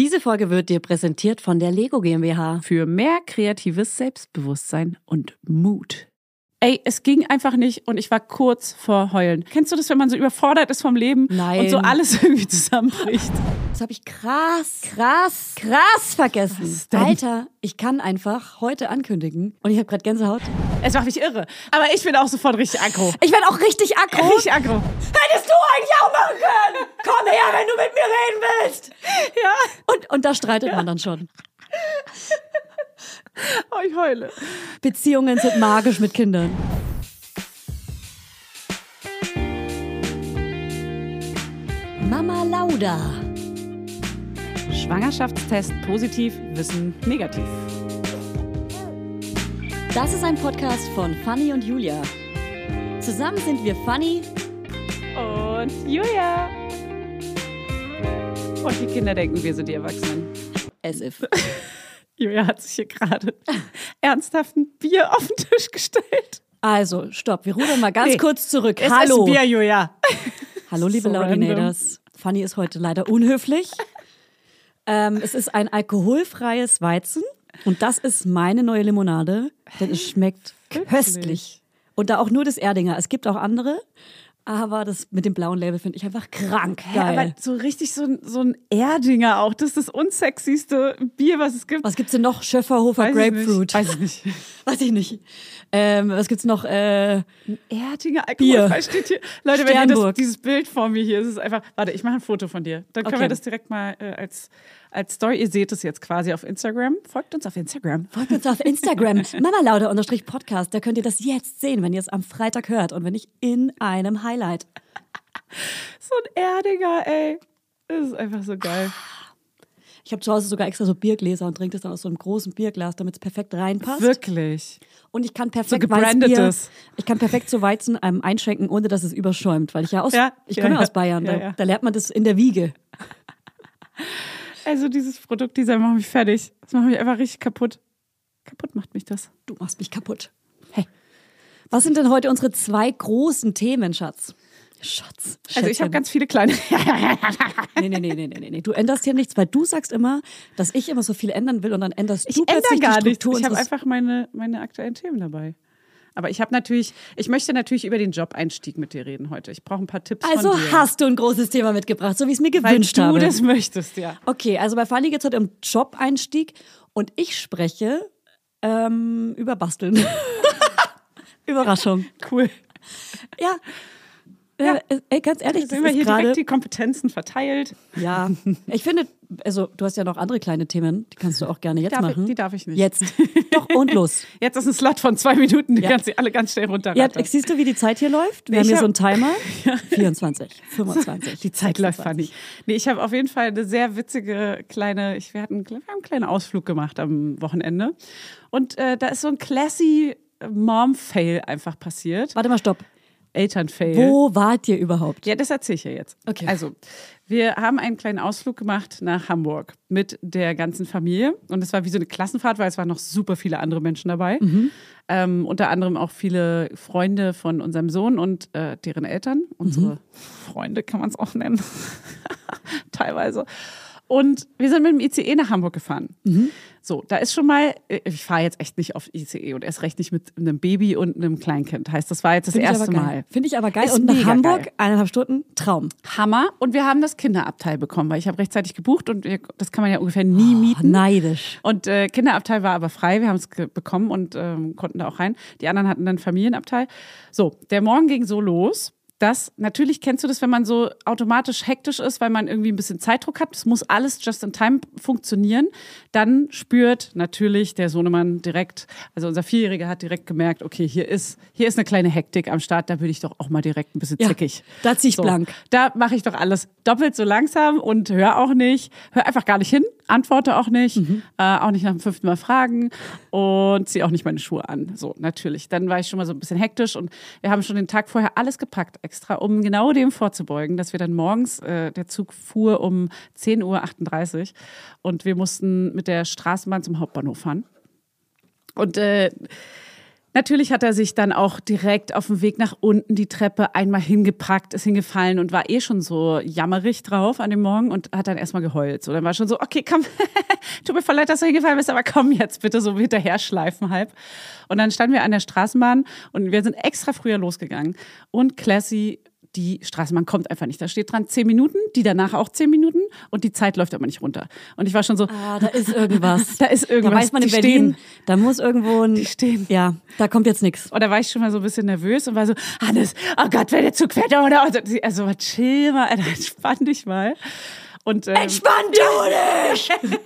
Diese Folge wird dir präsentiert von der Lego GmbH. Für mehr kreatives Selbstbewusstsein und Mut. Ey, es ging einfach nicht und ich war kurz vor Heulen. Kennst du das, wenn man so überfordert ist vom Leben Nein. und so alles irgendwie zusammenbricht? Das habe ich krass, krass, krass vergessen. Alter, ich kann einfach heute ankündigen und ich habe gerade Gänsehaut. Es macht mich irre. Aber ich bin auch sofort richtig aggro. Ich werde auch richtig aggro. Richtig aggro. Hättest du eigentlich auch machen können. Komm her, wenn du mit mir reden willst. Ja. Und, und da streitet man dann schon. Oh, ich heule. Beziehungen sind magisch mit Kindern. Mama Lauda. Schwangerschaftstest positiv, Wissen negativ. Das ist ein Podcast von Fanny und Julia. Zusammen sind wir Fanny. Und Julia. Und die Kinder denken, wir sind die Erwachsenen. As if. Julia hat sich hier gerade ernsthaft ein Bier auf den Tisch gestellt. Also, stopp, wir rudern mal ganz Nee, kurz zurück. Es Hallo. ist Bier, Julia. Hallo, liebe So Laudinators. Fanny ist heute leider unhöflich. ähm, es ist ein alkoholfreies Weizen und das ist meine neue Limonade, denn es schmeckt köstlich. Und da auch nur das Erdinger. Es gibt auch andere, aber das mit dem blauen Label finde ich einfach krank Ja, geil. aber so richtig so ein, so ein Erdinger auch. Das ist das unsexyste Bier, was es gibt. was gibt's denn noch? Schöfferhofer Weiß ich Grapefruit. nicht. Weiß ich nicht. Weiß ich nicht. Ähm, was gibt's noch? Äh, Erdinger alkoholfrei steht hier. Leute, wenn ihr das, Sternburg. dieses Bild vor mir hier ist, es einfach. Warte, ich mache ein Foto von dir. Dann können Okay. wir das direkt mal äh, als, als Story. Ihr seht es jetzt quasi auf Instagram. Folgt uns auf Instagram. Folgt uns auf Instagram, mamalaude-podcast. Da könnt ihr das jetzt sehen, wenn ihr es am Freitag hört und wenn nicht in einem Highlight. So ein Erdinger, ey. Das ist einfach so geil. Ich habe zu Hause sogar extra so Biergläser und trinke das dann aus so einem großen Bierglas, damit es perfekt reinpasst. Wirklich. Und ich kann perfekt So. Weißbier, ich kann perfekt so Weizen ähm, einschenken, ohne dass es überschäumt, weil ich ja aus, Ja, ich ja, komme ja aus Bayern, da, da lernt man das in der Wiege. Also dieses Produktdesign macht mich fertig. Das macht mich einfach richtig kaputt. Kaputt macht mich das. Du machst mich kaputt. Hey. Was sind denn heute unsere zwei großen Themen, Schatz? Schatz. Also ich Schätzchen. habe ganz viele kleine. Nee, nee, nee, nee, nee, nee, nee. Du änderst hier nichts, weil du sagst immer, dass ich immer so viel ändern will und dann änderst Ich du ändere plötzlich gar die nichts. Struktur Ich habe einfach meine, meine aktuellen Themen dabei. Aber ich habe natürlich, ich möchte natürlich über den Job-Einstieg mit dir reden heute. Ich brauche ein paar Tipps Also von dir. hast du ein großes Thema mitgebracht, so wie ich es mir weil gewünscht du habe. das möchtest, ja. Okay, also bei Fanny geht es heute um Job-Einstieg und ich spreche ähm, über Basteln. Überraschung. Cool. Ja. Ja. Ey, ganz ehrlich, sind wir hier gerade. direkt die Kompetenzen verteilt. Ja, ich finde, also du hast ja noch andere kleine Themen, die kannst du auch gerne jetzt Darf ich- machen. die darf ich nicht. Jetzt. Doch, und los. Jetzt ist ein Slot von zwei Minuten, die Ja. kannst du alle ganz schnell Ja, runterrattern. siehst du, wie die Zeit hier läuft? Wir Nee, haben ich hier so einen Timer. 24, 25. die Zeit läuft 26. funny. Nee, ich habe auf jeden Fall eine sehr witzige kleine, ich, wir, hatten, wir haben einen kleinen Ausflug gemacht am Wochenende. Und äh, da ist so ein classy Mom-Fail einfach passiert. Warte mal, stopp. Eltern-Fail. Wo wart ihr überhaupt? Ja, das erzähle ich ja jetzt. Okay. Also, wir haben einen kleinen Ausflug gemacht nach Hamburg mit der ganzen Familie. Und es war wie so eine Klassenfahrt, weil es waren noch super viele andere Menschen dabei. Ähm, unter anderem auch viele Freunde von unserem Sohn und äh, deren Eltern. Unsere Freunde kann man es auch nennen. Teilweise. Und wir sind mit dem ICE nach Hamburg gefahren. So, da ist schon mal, äh, ich fahre jetzt echt nicht auf ICE und erst recht nicht mit einem Baby und einem Kleinkind. Heißt, das war jetzt das Finde ich erste. Mal. Finde ich aber geil. Ist und nach Hamburg, geil. eineinhalb Stunden, Traum. Hammer. Und wir haben das Kinderabteil bekommen, weil ich habe rechtzeitig gebucht und wir, das kann man ja ungefähr nie mieten. Oh, neidisch. Und äh, Kinderabteil war aber frei, wir haben es bekommen und ähm, konnten da auch rein. Die anderen hatten dann Familienabteil. So, der Morgen ging so los, dass, natürlich kennst du das, wenn man so automatisch hektisch ist, weil man irgendwie ein bisschen Zeitdruck hat. Es muss alles just in time funktionieren. Dann spürt natürlich der Sohnemann direkt, also unser Vierjähriger hat direkt gemerkt, okay, hier ist, hier ist eine kleine Hektik am Start, da bin ich doch auch mal direkt ein bisschen Ja, zickig. da zieh ich blank. Da mache ich doch alles doppelt so langsam und höre auch nicht, höre einfach gar nicht hin, antworte auch nicht, Mhm. äh, auch nicht nach dem fünften Mal fragen und ziehe auch nicht meine Schuhe an. So, natürlich. Dann war ich schon mal so ein bisschen hektisch und wir haben schon den Tag vorher alles gepackt extra, um genau dem vorzubeugen, dass wir dann morgens, äh, der Zug fuhr um 10.38 Uhr und wir mussten mit der Straßenbahn zum Hauptbahnhof fahren. Und äh, Natürlich hat er sich dann auch direkt auf dem Weg nach unten die Treppe einmal hingepackt, ist hingefallen und war eh schon so jammerig drauf an dem Morgen und hat dann erstmal geheult. So, dann war schon so, okay, komm, tut mir voll leid, dass du hingefallen bist, aber komm jetzt bitte so hinterher schleifen halb. Und dann standen wir an der Straßenbahn und wir sind extra früher losgegangen und Classy die Straßenbahn kommt einfach nicht. Da steht dran zehn Minuten, die danach auch zehn Minuten und die Zeit läuft aber nicht runter. Und ich war schon so, ah, da ist irgendwas. da ist irgendwas. Da weiß man in die Berlin, stehen. da muss irgendwo ein, Die stehen. ja, da kommt jetzt nichts. Und da war ich schon mal so ein bisschen nervös und war so, Hannes, oh Gott, wenn der Zug fährt, oder? Also, chill mal, entspann dich mal. Und, ähm, Entspann du dich!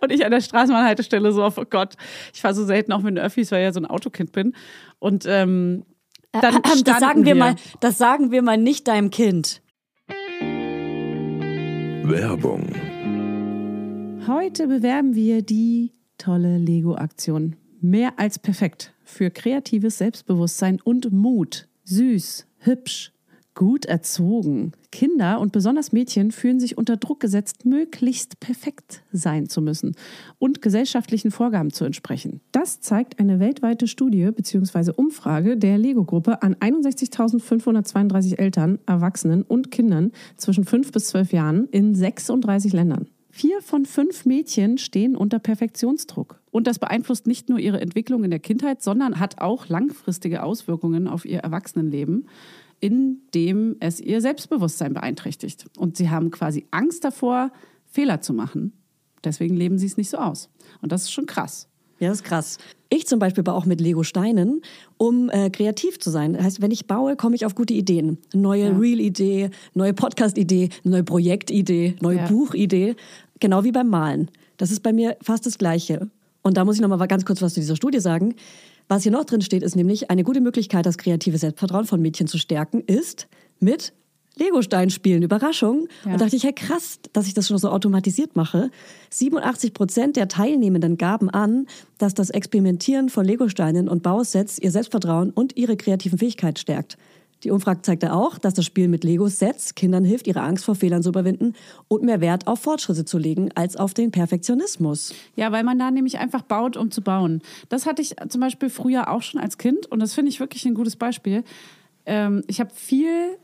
und ich an der Straßenbahnhaltestelle so auf, oh Gott, ich fahre so selten auch mit den Öffis, weil ich ja so ein Autokind bin. Und ähm, dann Ähm, das standen sagen wir wir mal, das sagen wir mal nicht deinem Kind. Werbung. Heute bewerben wir die tolle Lego-Aktion. Mehr als perfekt für kreatives Selbstbewusstsein und Mut. Süß, hübsch, gut erzogen. Kinder und besonders Mädchen fühlen sich unter Druck gesetzt, möglichst perfekt sein zu müssen und gesellschaftlichen Vorgaben zu entsprechen. Das zeigt eine weltweite Studie bzw. Umfrage der Lego-Gruppe an 61.532 Eltern, Erwachsenen und Kindern zwischen 5 bis 12 Jahren in 36 Ländern. Vier von fünf Mädchen stehen unter Perfektionsdruck. Und das beeinflusst nicht nur ihre Entwicklung in der Kindheit, sondern hat auch langfristige Auswirkungen auf ihr Erwachsenenleben, indem es ihr Selbstbewusstsein beeinträchtigt. Und sie haben quasi Angst davor, Fehler zu machen. Deswegen leben sie es nicht so aus. Und das ist schon krass. Ja, das ist krass. Ich zum Beispiel baue auch mit Lego-Steinen, um äh, kreativ zu sein. Das heißt, wenn ich baue, komme ich auf gute Ideen. Eine neue Ja. Reel-Idee, neue Podcast-Idee, eine neue Projektidee, neue Ja. Buchidee. Genau wie beim Malen. Das ist bei mir fast das Gleiche. Und da muss ich noch mal ganz kurz was zu dieser Studie sagen. Was hier noch drin steht, ist nämlich eine gute Möglichkeit, das kreative Selbstvertrauen von Mädchen zu stärken, ist mit Lego-Stein spielen. Überraschung. Ja. Und dachte ich, hey, krass, dass ich das schon so automatisiert mache. 87 Prozent der Teilnehmenden gaben an, dass das Experimentieren von Lego-Steinen und Bausets ihr Selbstvertrauen und ihre kreativen Fähigkeiten stärkt. Die Umfrage zeigte auch, dass das Spiel mit Lego-Sets Kindern hilft, ihre Angst vor Fehlern zu überwinden und mehr Wert auf Fortschritte zu legen als auf den Perfektionismus. Ja, weil man da nämlich einfach baut, um zu bauen. Das hatte ich zum Beispiel früher auch schon als Kind und das finde ich wirklich ein gutes Beispiel. Ähm, ich habe viel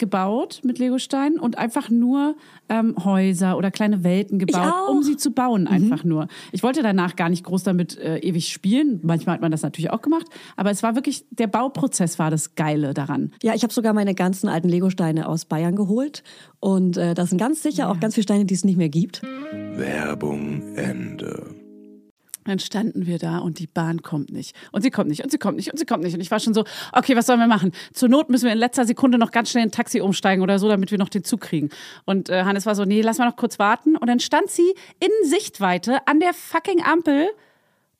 gebaut mit Legosteinen und einfach nur ähm, Häuser oder kleine Welten gebaut, um sie zu bauen, einfach nur. Ich wollte danach gar nicht groß damit äh, ewig spielen. Manchmal hat man das natürlich auch gemacht, aber es war wirklich, der Bauprozess war das Geile daran. Ja, ich habe sogar meine ganzen alten Lego-Steine aus Bayern geholt. Und äh, das sind ganz sicher auch ganz viele Steine, die es nicht mehr gibt. Werbung Ende. Dann standen wir da und die Bahn kommt nicht. Und sie kommt nicht und sie kommt nicht und sie kommt nicht. Und ich war schon so, okay, was sollen wir machen? Zur Not müssen wir in letzter Sekunde noch ganz schnell ein Taxi umsteigen oder so, damit wir noch den Zug kriegen. Und äh, Hannes war so, nee, lass mal noch kurz warten. Und dann stand sie in Sichtweite an der fucking Ampel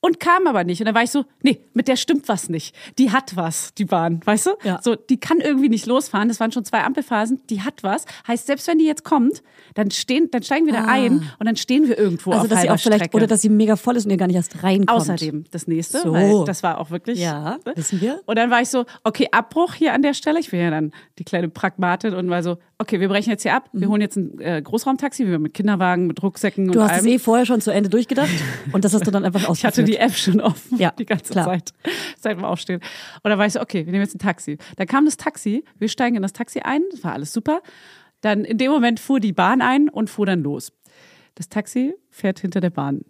und kam aber nicht. Und dann war ich so, nee, mit der stimmt was nicht. Die hat was, die Bahn, weißt du? Ja. So, die kann irgendwie nicht losfahren. Das waren schon zwei Ampelphasen. Die hat was. Heißt, selbst wenn die jetzt kommt, dann stehen, dann steigen wir da ein und dann stehen wir irgendwo Also, auf dass sie auch vielleicht, Strecke. oder dass sie mega voll ist und ihr gar nicht erst reinkommt. Außerdem das nächste, So. weil das war auch wirklich. Ja, wissen wir. Und dann war ich so, okay, Abbruch hier an der Stelle. Ich bin ja dann die kleine Pragmatin und war so, okay, wir brechen jetzt hier ab. Wir holen jetzt ein äh, Großraumtaxi, wie wir mit Kinderwagen, mit Rucksäcken Mhm. Du und hast es allem. eh vorher schon zu Ende durchgedacht und das hast du dann einfach ich ausgeführt. hatte die App schon offen Ja, die ganze klar. Zeit, seit dem Aufstehen. Und dann war ich so, okay, wir nehmen jetzt ein Taxi. Dann kam das Taxi, wir steigen in das Taxi ein, das war alles super. Dann in dem Moment fuhr die Bahn ein und fuhr dann los. Das Taxi fährt hinter der Bahn.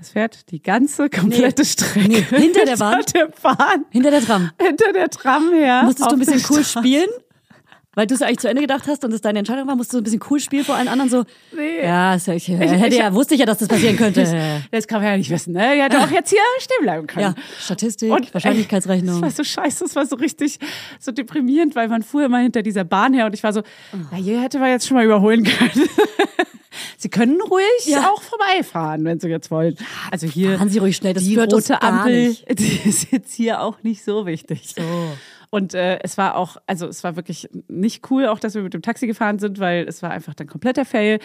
Es fährt die ganze komplette Strecke Nee, hinter der Bahn? hinter der Bahn, Hinter der Tram. hinter der Tram her. Musstest du ein bisschen cool Straße. spielen? Weil du es eigentlich zu Ende gedacht hast und es deine Entscheidung war, musst du ein bisschen cool spielen vor allen anderen so. Nee. Ja, ja- ich, hätte ja, wusste ich ja, dass das passieren könnte. Das kann man ja nicht wissen, ne? Ich hätte auch jetzt hier stehen bleiben können. Ja, Statistik, Und, ey, Wahrscheinlichkeitsrechnung. Das war so scheiße, das war so richtig so deprimierend, weil man fuhr immer hinter dieser Bahn her und ich war so, na, hier hätte man jetzt schon mal überholen können. Sie können ruhig Ja. auch vorbeifahren, wenn Sie jetzt wollen. Also hier Fahren Sie ruhig schnell, das die rote Ampel, die ist jetzt hier auch nicht so wichtig. So. Und äh, es war auch, also es war wirklich nicht cool, auch dass wir mit dem Taxi gefahren sind, weil es war einfach dann kompletter Fail.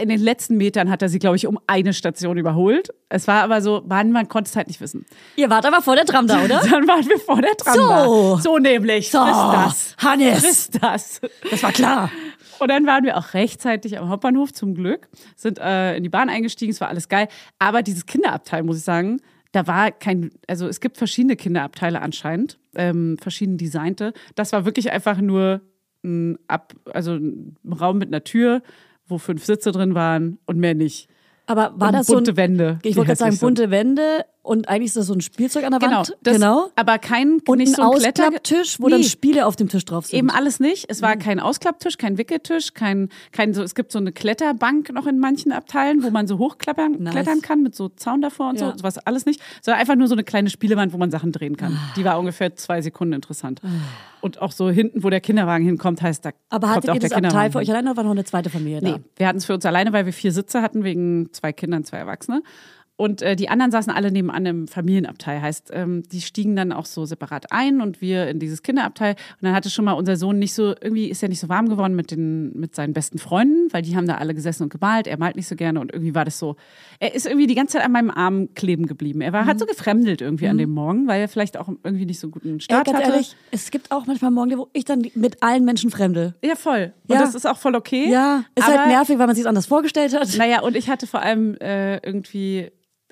In den letzten Metern hat er sie, glaube ich, um eine Station überholt. Es war aber so, man, man konnte es halt nicht wissen. Ihr wart aber vor der Tram da, oder? Dann waren wir vor der Tram So. da. So nämlich. So, Friss das. Hannes. Friss das. Das war klar. Und dann waren wir auch rechtzeitig am Hauptbahnhof zum Glück, sind äh, in die Bahn eingestiegen, es war alles geil. Aber dieses Kinderabteil, muss ich sagen, da war kein, also es gibt verschiedene Kinderabteile anscheinend, ähm, verschieden designte. Das war wirklich einfach nur ein, Ab, also ein Raum mit einer Tür, wo fünf Sitze drin waren und mehr nicht. Aber war und das so bunte ein, Wände. Ich wollte gerade sagen, sind. bunte Wände und eigentlich ist das so ein Spielzeug an der Genau, Wand. das, genau. aber kein Und nicht ein so ein Ausklapptisch, wo dann Nee. Spiele auf dem Tisch drauf sind. Eben alles nicht. Es war kein Ausklapptisch, kein Wickeltisch, kein, kein so, es gibt so eine Kletterbank noch in manchen Abteilen, wo man so hochklettern Nice. klettern kann mit so Zaun davor und Ja. so. Sowas alles nicht. Sondern einfach nur so eine kleine Spielewand, wo man Sachen drehen kann. Ah. Die war ungefähr zwei Sekunden interessant. Und auch so hinten, wo der Kinderwagen hinkommt, heißt, da Aber hattet auch ihr das Abteil für euch alleine oder war noch eine zweite Familie Nee, da? wir hatten es für uns alleine, weil wir vier Sitze hatten, wegen zwei Kindern, zwei Erwachsene. Und äh, die anderen saßen alle nebenan im Familienabteil. Heißt, ähm, die stiegen dann auch so separat ein und wir in dieses Kinderabteil. Und dann hatte schon mal unser Sohn nicht so, irgendwie ist er nicht so warm geworden mit, den, mit seinen besten Freunden, weil die haben da alle gesessen und gemalt. Er malt nicht so gerne und irgendwie war das so. Er ist irgendwie die ganze Zeit an meinem Arm kleben geblieben. Er war, hat so gefremdelt irgendwie an dem Morgen, weil er vielleicht auch irgendwie nicht so einen guten Mhm. Ja, Start ganz hatte. ehrlich, es gibt auch manchmal Morgen, wo ich dann mit allen Menschen fremde. Ja, voll. Und Ja. das ist auch voll okay. Ja, ist halt nervig, weil man sich anders vorgestellt hat. Naja, und ich hatte vor allem äh, irgendwie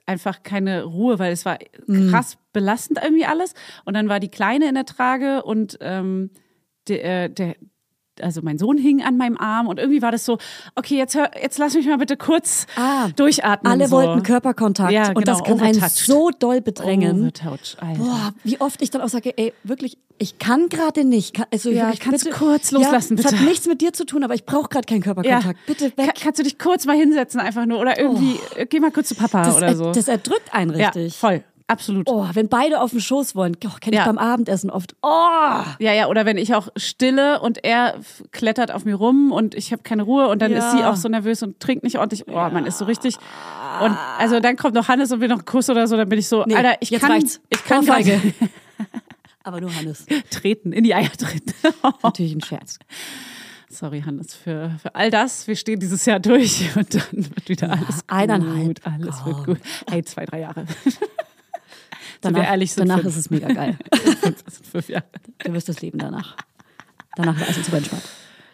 einfach keine Ruhe, weil es war Mhm. krass belastend irgendwie alles. Und dann war die Kleine in der Trage und ähm, der, äh, der, also mein Sohn hing an meinem Arm und irgendwie war das so, okay, jetzt hör, jetzt lass mich mal bitte kurz Ah, durchatmen. Alle so. wollten Körperkontakt Ja, und das genau, kann einen so doll bedrängen. Overtouch, Alter. Boah, wie oft ich dann auch sage, ey, wirklich, ich kann gerade nicht. Kann, also Ja, ich, kannst bitte, du kurz loslassen, ja, Es bitte? hat nichts mit dir zu tun, aber ich brauche gerade keinen Körperkontakt. Bitte Ka weg. kannst du dich kurz mal hinsetzen einfach nur oder irgendwie, äh, geh mal kurz zu Papa Das, oder er- so. das erdrückt einen ja, richtig. voll, absolut. Oh, wenn beide auf dem Schoß wollen, oh, kenne ich Ja. beim Abendessen oft. Oh, Ja, ja, oder wenn ich auch stille und er klettert auf mir rum und ich habe keine Ruhe und dann Ja. ist sie auch so nervös und trinkt nicht ordentlich. Oh, man ist so richtig. Und also dann kommt noch Hannes und will noch einen Kuss oder so, dann bin ich so, nee, Alter, ich kann, reicht's. ich kann gerade aber nur Hannes. treten, in die Eier treten. Natürlich ein Scherz. Sorry, Hannes, für, für all das. Wir stehen dieses Jahr durch und dann wird wieder alles eineinhalb. gut. Alles wird gut. Hey, zwei, drei Jahre. Danach, wir ehrlich danach fünf. ist es mega geil. Fünf Jahre. Du wirst das Leben danach. Danach ist es super entspannt.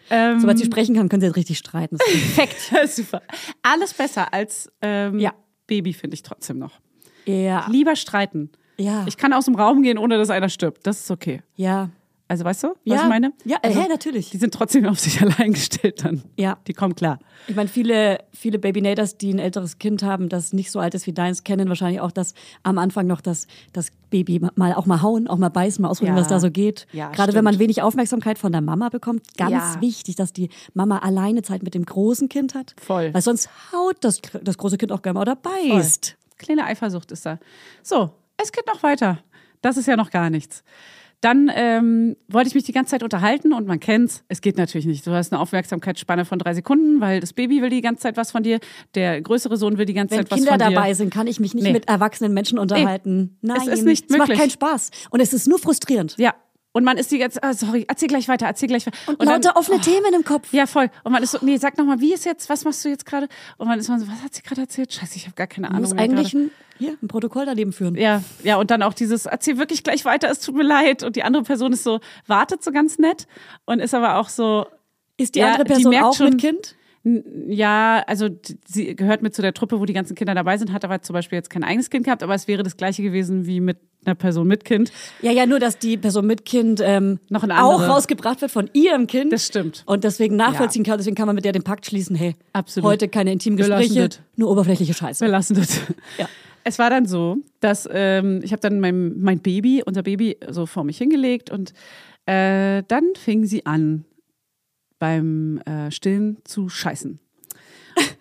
Ähm, Sobald sie sprechen kann, können sie jetzt richtig streiten. Das ist perfekt. Super. Alles besser als ähm, Ja. Baby, finde ich trotzdem noch. Ja. Lieber streiten. Ja. Ich kann aus dem Raum gehen, ohne dass einer stirbt. Das ist okay. Ja. Also weißt du, was Ja. ich meine? Ja, also, hä, natürlich. Die sind trotzdem auf sich allein gestellt dann. Ja. Die kommen klar. Ich meine, viele, viele Babynators, die ein älteres Kind haben, das nicht so alt ist wie deins, kennen wahrscheinlich auch das am Anfang noch das, das Baby mal auch mal hauen, auch mal beißen, mal ausprobieren, Ja. was da so geht. Ja, Gerade wenn stimmt. man wenig Aufmerksamkeit von der Mama bekommt, ganz Ja. wichtig, dass die Mama alleine Zeit mit dem großen Kind hat. Voll. Weil sonst haut das, das große Kind auch gerne mal oder beißt. Kleine Eifersucht ist da. So, es geht noch weiter. Das ist ja noch gar nichts. Dann ähm, wollte ich mich die ganze Zeit unterhalten und man kennt's. Es geht natürlich nicht. Du hast eine Aufmerksamkeitsspanne von drei Sekunden, weil das Baby will die ganze Zeit was von dir. Der größere Sohn will die ganze Wenn Zeit was Kinder von dir. dabei sind, kann ich mich nicht Nee. mit erwachsenen Menschen unterhalten. Nein, es ist nicht es macht möglich. keinen Spaß. Und es ist nur frustrierend. Ja. Und man ist die ganze, ah, sorry, erzähl gleich weiter, erzähl gleich weiter. Und, dann- lauter offene Themen im Kopf. Ja, voll. Und man ist so, nee, sag nochmal, wie ist jetzt, was machst du jetzt gerade? Und man ist so, was hat sie gerade erzählt? Scheiße, ich habe gar keine Du Ahnung. musst mehr eigentlich ein, hier, ein Protokoll daneben führen. Ja, ja, und dann auch dieses, erzähl wirklich gleich weiter, es tut mir leid. Und die andere Person ist so, wartet so ganz nett und ist aber auch so, Ist die Ja, andere die Person merkt auch schon- mit Kind? ja, also sie gehört mit zu der Truppe, wo die ganzen Kinder dabei sind, hat aber zum Beispiel jetzt kein eigenes Kind gehabt, aber es wäre das gleiche gewesen wie mit einer Person mit Kind. Ja, ja, nur, dass die Person mit Kind ähm, Noch eine auch rausgebracht wird von ihrem Kind. Das stimmt. Und deswegen nachvollziehen kann, deswegen kann man mit der den Pakt schließen, hey, Absolut. heute keine intimen Gespräche, nur oberflächliche Scheiße. Wir lassen das. Ja. Es war dann so, dass ähm, ich habe dann mein, mein Baby, unser Baby, so vor mich hingelegt und äh, dann fing sie an, beim äh, Stillen zu scheißen.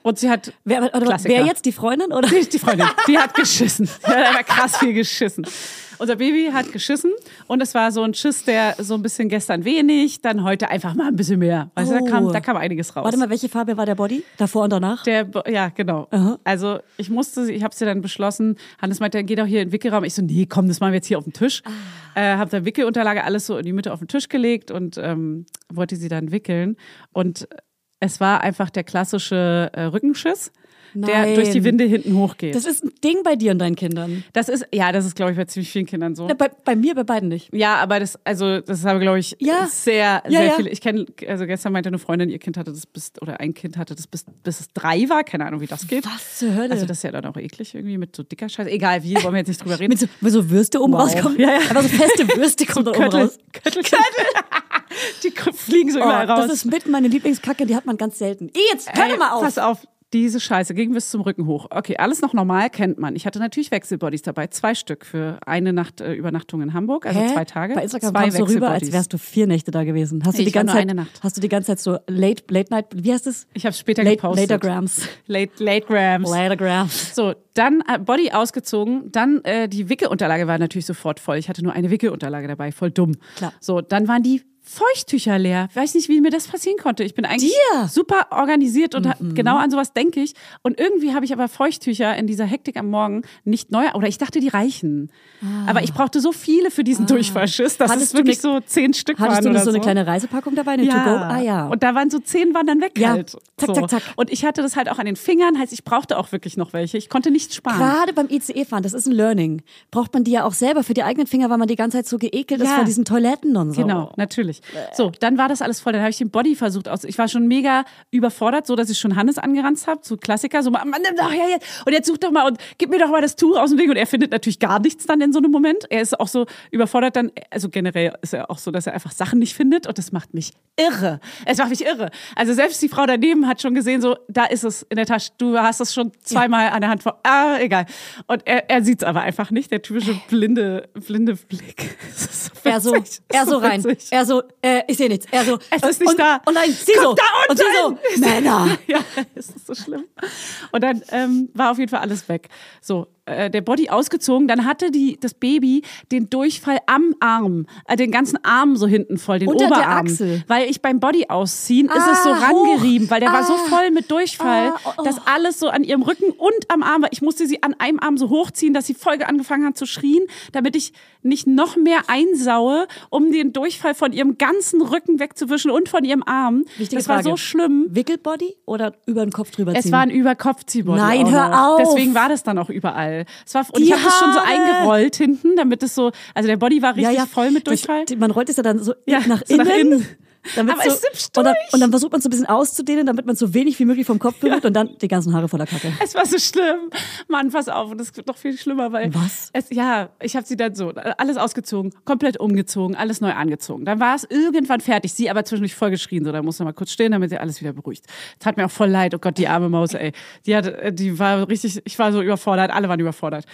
Und sie hat Wer, Klassiker. wer jetzt, die Freundin? Oder? die, die Freundin, die hat geschissen. Die hat einfach krass viel geschissen. Unser Baby hat geschissen und es war so ein Schiss, der so ein bisschen gestern wenig, dann heute einfach mal ein bisschen mehr. Weißt du, da Oh. kam, da kam einiges raus. Warte mal, welche Farbe war der Body? Davor und danach? Der, ja, genau. Aha. Also ich musste, ich habe sie dann beschlossen. Hannes meinte, geh doch hier in den Wickelraum. Ich so, nee, komm, das machen wir jetzt hier auf den Tisch. Ah. Äh, habe dann Wickelunterlage alles so in die Mitte auf den Tisch gelegt und ähm, wollte sie dann wickeln. Und Es war einfach der klassische äh, Rückenschiss, der Nein. durch die Winde hinten hochgeht. Das ist ein Ding bei dir und deinen Kindern. Das ist, ja, das ist, glaube ich, bei ziemlich vielen Kindern so. Ja, bei, bei mir, bei beiden nicht. Ja, aber das, also, das habe, glaube ich, Ja. sehr, Ja, sehr ja. viele. Ich kenne, also gestern meinte eine Freundin, ihr Kind hatte das bis, oder ein Kind hatte das bis, bis es drei war. Keine Ahnung, wie das geht. Was zur Hölle? Also, das ist ja dann auch eklig irgendwie mit so dicker Scheiße. Egal, wie, wollen wir jetzt nicht drüber reden. mit so, mit so Würste oben Wow. rauskommen. Ja, ja. Aber so feste Würste kommen da oben Köttel, raus. Köttel, Köttel. Die fliegen so Oh, überall raus. das ist mit meine Lieblingskacke, die hat man ganz selten. Jetzt hör Ey, mal auf. Pass auf, diese Scheiße ging bis zum Rücken hoch. Okay, alles noch normal, kennt man. Ich hatte natürlich Wechselbodies dabei, zwei Stück für eine Nacht äh, Übernachtung in Hamburg, also Hä? zwei Tage. Bei Instagram zwei kamst du rüber, als wärst du vier Nächte da gewesen. Hast du Ich die ganze Zeit, eine Nacht. hast du die ganze Zeit so late, late night, wie heißt es? Ich habe später Late, gepostet. Latergrams. Late, late Grams. Latergrams. So, dann äh, Body ausgezogen, dann äh, die Wickelunterlage war natürlich sofort voll. Ich hatte nur eine Wickelunterlage dabei, voll dumm. Klar. So, dann waren die Feuchttücher leer. Weiß nicht, wie mir das passieren konnte. Ich bin eigentlich Dir? Mhm. super organisiert und ha- genau an sowas denke ich. Und irgendwie habe ich aber Feuchttücher in dieser Hektik am Morgen nicht neu, oder ich dachte, die reichen. Aber ich brauchte so viele für diesen Durchfallschiss, dass Ah. Hattest es wirklich so zehn Stück waren Hattest du oder so eine kleine Reisepackung dabei, eine ja. To-Go? Ah ja. Und da waren so zehn waren dann weg Ja. halt. Zack, so. zack, zack. Und ich hatte das halt auch an den Fingern, heißt ich brauchte auch wirklich noch welche. Ich konnte nicht sparen. Gerade beim ICE-Fahren, das ist ein Learning. Braucht man die ja auch selber für die eigenen Finger, weil man die ganze Zeit so geekelt ist Ja. vor diesen Toiletten und so. Genau, natürlich. So, dann war das alles voll. Dann habe ich den Body versucht aus. Ich war schon mega überfordert, so dass ich schon Hannes angeranzt habe, so Klassiker, so Mann, nimm doch ja jetzt und jetzt such doch mal und gib mir doch mal das Tuch aus dem Weg und er findet natürlich gar nichts dann in so einem Moment. Er ist auch so überfordert dann, also generell ist er auch so, dass er einfach Sachen nicht findet und das macht mich irre. Es macht mich irre. Also selbst die Frau daneben hat schon gesehen, so da ist es in der Tasche. Du hast es schon zweimal an der Hand vor. Ah, egal. Und er, er sieht es aber einfach nicht. Der typische blinde, blinde Blick. So Er so, er so rein. Er so, äh, ich sehe nichts. Er so, Es ist nicht und, da. Und nein, sie Guck so. da und sie so. Männer. Ja, es ist so schlimm. Und dann ähm, war auf jeden Fall alles weg. So, äh, der Body ausgezogen, dann hatte die, das Baby den Durchfall am Arm, äh, den ganzen Arm so hinten voll, den Unter der Oberarm. Achsel. Weil ich beim Body ausziehen ist es so Ah, rangerieben, weil der war so Ah. voll mit Durchfall, Ah, oh, oh. dass alles so an ihrem Rücken und am Arm war. Ich musste sie an einem Arm so hochziehen, dass sie voll angefangen hat zu schrien, damit ich nicht noch mehr einsaue, um den Durchfall von ihrem ganzen Rücken wegzuwischen und von ihrem Arm. Wichtige das war Frage. so schlimm. Wickelbody oder über den Kopf drüber ziehen? Es war ein Überkopfziehbody. Nein, hör auf. Deswegen war das dann auch überall. Es war, und Die ich habe das schon so eingerollt hinten, damit es so, also der Body war richtig voll mit Durchfall. Das, man rollt es ja dann so Ja, nach so innen. nach innen. Damit Aber so, es und, dann, und dann versucht man so ein bisschen auszudehnen, damit man so wenig wie möglich vom Kopf berührt und dann die ganzen Haare voller Kacke. Es war so schlimm. Mann, pass auf. Und es wird noch viel schlimmer, weil. Was? Es, ja, ich habe sie dann so, alles ausgezogen, komplett umgezogen, alles neu angezogen. Dann war es irgendwann fertig. Sie aber zwischendurch voll geschrien, so, da musste mal kurz stehen, damit sie alles wieder beruhigt. Es hat mir auch voll leid. Oh Gott, die arme Maus, ey. Die, hat, äh, die war richtig, ich war so überfordert, alle waren überfordert.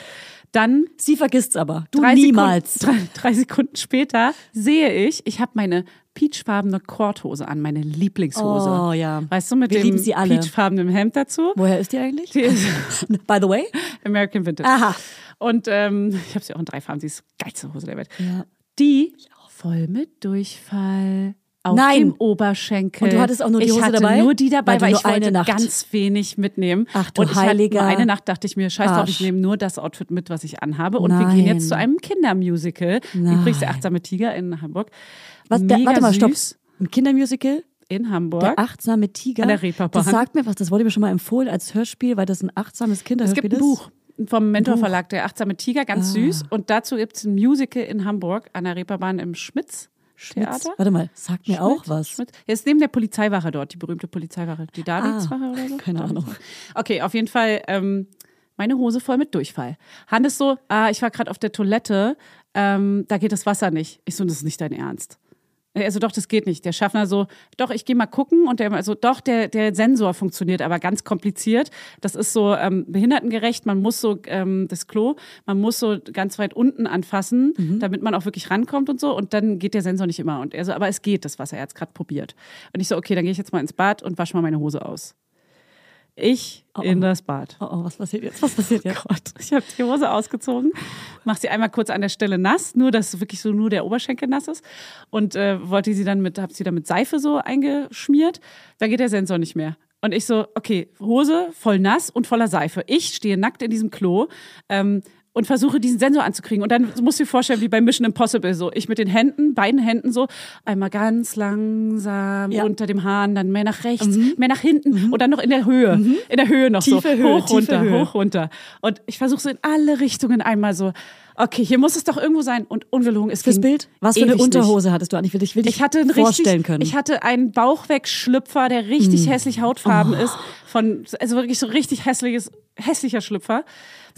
Dann Sie vergisst's aber. Du drei niemals. Sekunden, drei, drei Sekunden später sehe ich, ich habe meine peachfarbene Korthose an, meine Lieblingshose. Oh, ja. Weißt du, mit Wir dem lieben sie alle. peachfarbenen Hemd dazu. Woher ist die eigentlich? Die ist By the way? American Vintage. Aha. Und ähm, ich habe sie auch in drei Farben, sie ist die geilste Hose der Welt. Ja. Die voll mit Durchfall. Auf Nein. dem Oberschenkel. Und du hattest auch nur die ich Hose hatte dabei? nur die dabei, Weil weil, ich wollte Nacht- ganz wenig mitnehmen. Ach du und ich hatte heiliger nur eine Nacht dachte ich mir, scheiß drauf, ich nehme nur das Outfit mit, was ich anhabe. Und wir gehen jetzt zu Nein. einem Kindermusical. Übrigens der achtsame Tiger in Hamburg. Was, der, warte mal, stopp. Ein Kindermusical? In Hamburg. Der achtsame Tiger. An der Reeperbahn. Das sagt mir was, das wurde mir schon mal empfohlen als Hörspiel, weil das ein achtsames Es Kinderhörspiel gibt ein ist. Buch vom Mentor Verlag, der achtsame Tiger, ganz süß. Und dazu gibt es ein Musical in Hamburg an der Reeperbahn im Schmitz. Theater. Warte mal, sagt mir auch Schmidt? was. Schmidt? Er ist neben der Polizeiwache dort, die berühmte Polizeiwache, die Davidswache oder so. Ah, keine Ahnung. Okay, auf jeden Fall ähm, meine Hose voll mit Durchfall. Hannes so, ah, ich war gerade auf der Toilette, ähm, da geht das Wasser nicht. Ich so, das ist nicht dein Ernst. Also doch, das geht nicht. Der Schaffner so, doch, ich gehe mal gucken und der also doch, der, der Sensor funktioniert, aber ganz kompliziert. Das ist so ähm, behindertengerecht. Man muss so ähm, das Klo, man muss so ganz weit unten anfassen, damit man auch wirklich rankommt und so. Und dann geht der Sensor nicht immer. Und er so, aber es geht, das Wasser. Er hat es gerade probiert. Und ich so, okay, dann gehe ich jetzt mal ins Bad und wasche mal meine Hose aus. Ich in das Bad. Oh, oh, was passiert jetzt? Was passiert jetzt? Gott, ich habe die Hose ausgezogen, mache sie einmal kurz an der Stelle nass, nur dass wirklich so nur der Oberschenkel nass ist und äh, wollte sie dann mit, habe sie dann mit Seife so eingeschmiert. Da geht der Sensor nicht mehr. Und ich so, okay, Hose voll nass und voller Seife. Ich stehe nackt in diesem Klo. Ähm, und versuche diesen Sensor anzukriegen. Und dann musst du dir vorstellen, wie bei Mission Impossible so. Ich mit den Händen, beiden Händen so, einmal ganz langsam Ja. unter dem Hahn, dann mehr nach rechts, mehr nach hinten und dann noch in der Höhe. In der Höhe noch Tiefe so. Höhe, hoch, runter, Höhe. hoch, runter. Und ich versuche so in alle Richtungen einmal so, okay, hier muss es doch irgendwo sein. Und ungelogen, es Fürs Bild? Was für eine ewig nicht. Unterhose hattest du an? Ich will dich, will dich Ich hatte einen vorstellen richtig, können. Ich hatte einen Bauchwegschlüpfer, der richtig hässlich hautfarben ist. Von, also wirklich so richtig hässliches, hässlicher Schlüpfer.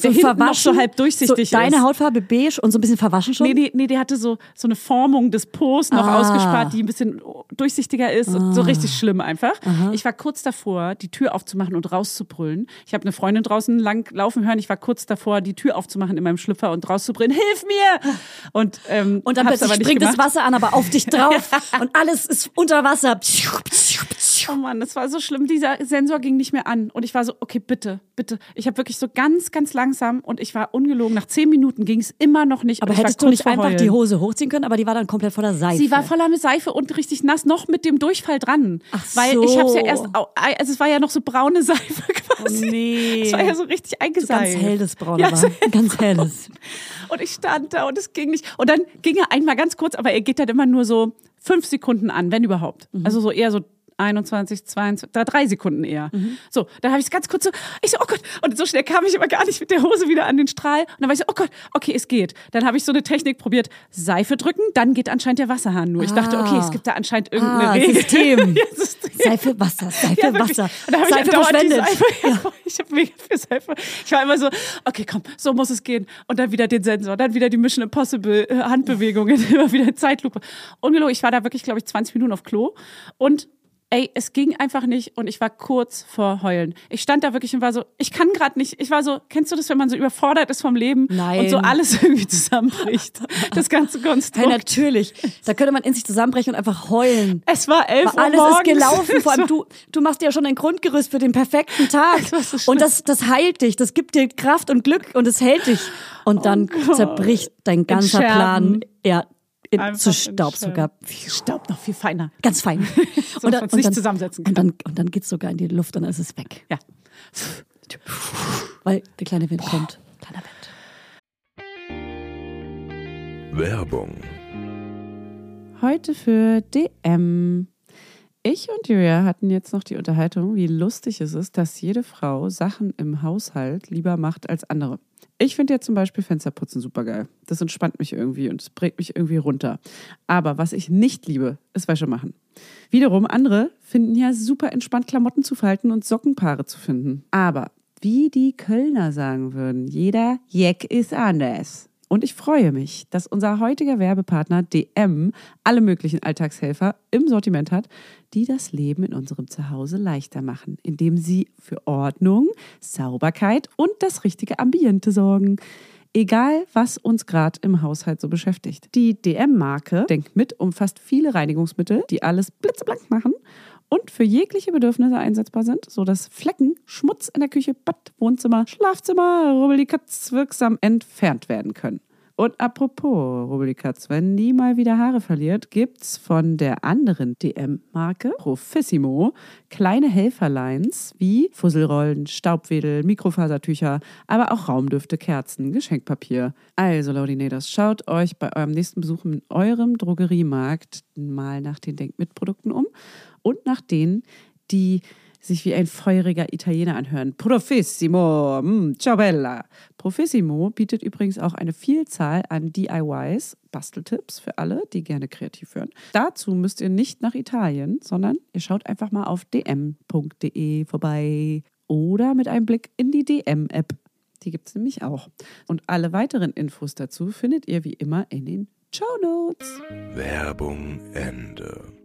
Hinten noch so halb durchsichtig so Deine ist. Hautfarbe beige und so ein bisschen verwaschen schon? Nee, nee, nee, der hatte so, so eine Formung des Po's noch Ah. ausgespart, die ein bisschen durchsichtiger ist. und So richtig schlimm einfach. Ich war kurz davor, die Tür aufzumachen und rauszubrüllen. Ich habe eine Freundin draußen lang laufen hören. Ich war kurz davor, die Tür aufzumachen in meinem Schlüpfer und rauszubrüllen. Hilf mir! Und, ähm, Und dann plötzlich aber springt das gemacht. Wasser an, aber auf dich drauf. Und alles ist unter Wasser. Oh Mann, das war so schlimm. Dieser Sensor ging nicht mehr an. Und ich war so, okay, bitte, bitte. Ich habe wirklich so ganz, ganz langsam und ich war ungelogen. Nach zehn Minuten ging es immer noch nicht. Aber ich war hättest du nicht einfach Heulen. die Hose hochziehen können, aber die war dann komplett voller Seife. Sie war voller mit Seife und richtig nass, noch mit dem Durchfall dran. Ach Weil so. ich habe es ja erst, also es war ja noch so braune Seife quasi. Oh nee. Es war ja so richtig so eingeseift. ganz helles Braun Ja, so- Ganz helles. Und ich stand da und es ging nicht. Und dann ging er einmal ganz kurz, aber er geht dann immer nur so fünf Sekunden an, wenn überhaupt. Mhm. Also so eher so 21, 22, da drei Sekunden eher. Mhm. So, dann habe ich es ganz kurz so, ich so, oh Gott, und so schnell kam ich aber gar nicht mit der Hose wieder an den Strahl. Und dann war ich so, oh Gott, okay, es geht. Dann habe ich so eine Technik probiert, Seife drücken, dann geht anscheinend der Wasserhahn nur. Ich dachte, okay, es gibt da anscheinend irgendeine Ah, Regel. System. ja, System. Seife, Wasser, Seife, Ja. Wasser. Und dann habe ich andauernd die. Seife. Ja. Ich habe mega viel Seife. Ich war immer so, okay, komm, so muss es gehen. Und dann wieder den Sensor, dann wieder die Mission Impossible äh, Handbewegungen, immer wieder Zeitlupe. Ungelogen, ich war da wirklich, glaube ich, 20 Minuten auf Klo. Und ey, es ging einfach nicht und ich war kurz vor Heulen. Ich stand da wirklich und war so, ich kann gerade nicht. Ich war so, kennst du das, wenn man so überfordert ist vom Leben Nein. und so alles irgendwie zusammenbricht? Das ganze Hey, Konstrukt. natürlich. Da könnte man in sich zusammenbrechen und einfach heulen. es war elf Uhr alles morgens. ist gelaufen. Vor allem du, du machst dir ja schon ein Grundgerüst für den perfekten Tag. Das so und das, das heilt dich. Das gibt dir Kraft und Glück und es hält dich. Und dann Gott. zerbricht dein ganzer. Plan ja, in, Einfach zu Staub sogar. Staub noch viel feiner. Ganz fein. So, dass man's nicht zusammensetzen und dann, und dann geht's sogar in die Luft und dann ist es weg. Ja. Weil der kleine Wind kommt. Kleiner Wind. Werbung. Heute für DM. Ich und Julia hatten jetzt noch die Unterhaltung, wie lustig es ist, dass jede Frau Sachen im Haushalt lieber macht als andere. Ich finde ja zum Beispiel Fensterputzen super geil. Das entspannt mich irgendwie und es bringt mich irgendwie runter. Aber was ich nicht liebe, ist Wäsche machen. Wiederum andere finden ja super entspannt Klamotten zu falten und Sockenpaare zu finden. Aber wie die Kölner sagen würden, jeder Jeck ist anders. Und ich freue mich, dass unser heutiger Werbepartner DM alle möglichen Alltagshelfer im Sortiment hat, die das Leben in unserem Zuhause leichter machen, indem sie für Ordnung, Sauberkeit und das richtige Ambiente sorgen. Egal, was uns gerade im Haushalt so beschäftigt. Die DM-Marke Denk mit umfasst viele Reinigungsmittel, die alles blitzeblank machen und für jegliche Bedürfnisse einsetzbar sind, sodass Flecken, Schmutz in der Küche, Bad, Wohnzimmer, Schlafzimmer, Rubbellikatz wirksam entfernt werden können. Und apropos Rubbellikatz, wenn die mal wieder Haare verliert, gibt's von der anderen DM-Marke Profissimo kleine Helferlines wie Fusselrollen, Staubwedel, Mikrofasertücher, aber auch Raumdüfte, Kerzen, Geschenkpapier. Also, Laudinators, schaut euch bei eurem nächsten Besuch in eurem Drogeriemarkt mal nach den Denkmitprodukten um und nach denen, die sich wie ein feuriger Italiener anhören. Profissimo, mm, ciao bella. Profissimo bietet übrigens auch eine Vielzahl an DIYs, Basteltipps für alle, die gerne kreativ hören. Dazu müsst ihr nicht nach Italien, sondern ihr schaut einfach mal auf dm.de vorbei oder mit einem Blick in die DM-App. Die gibt es nämlich auch. Und alle weiteren Infos dazu findet ihr wie immer in den Show Notes. Werbung Ende.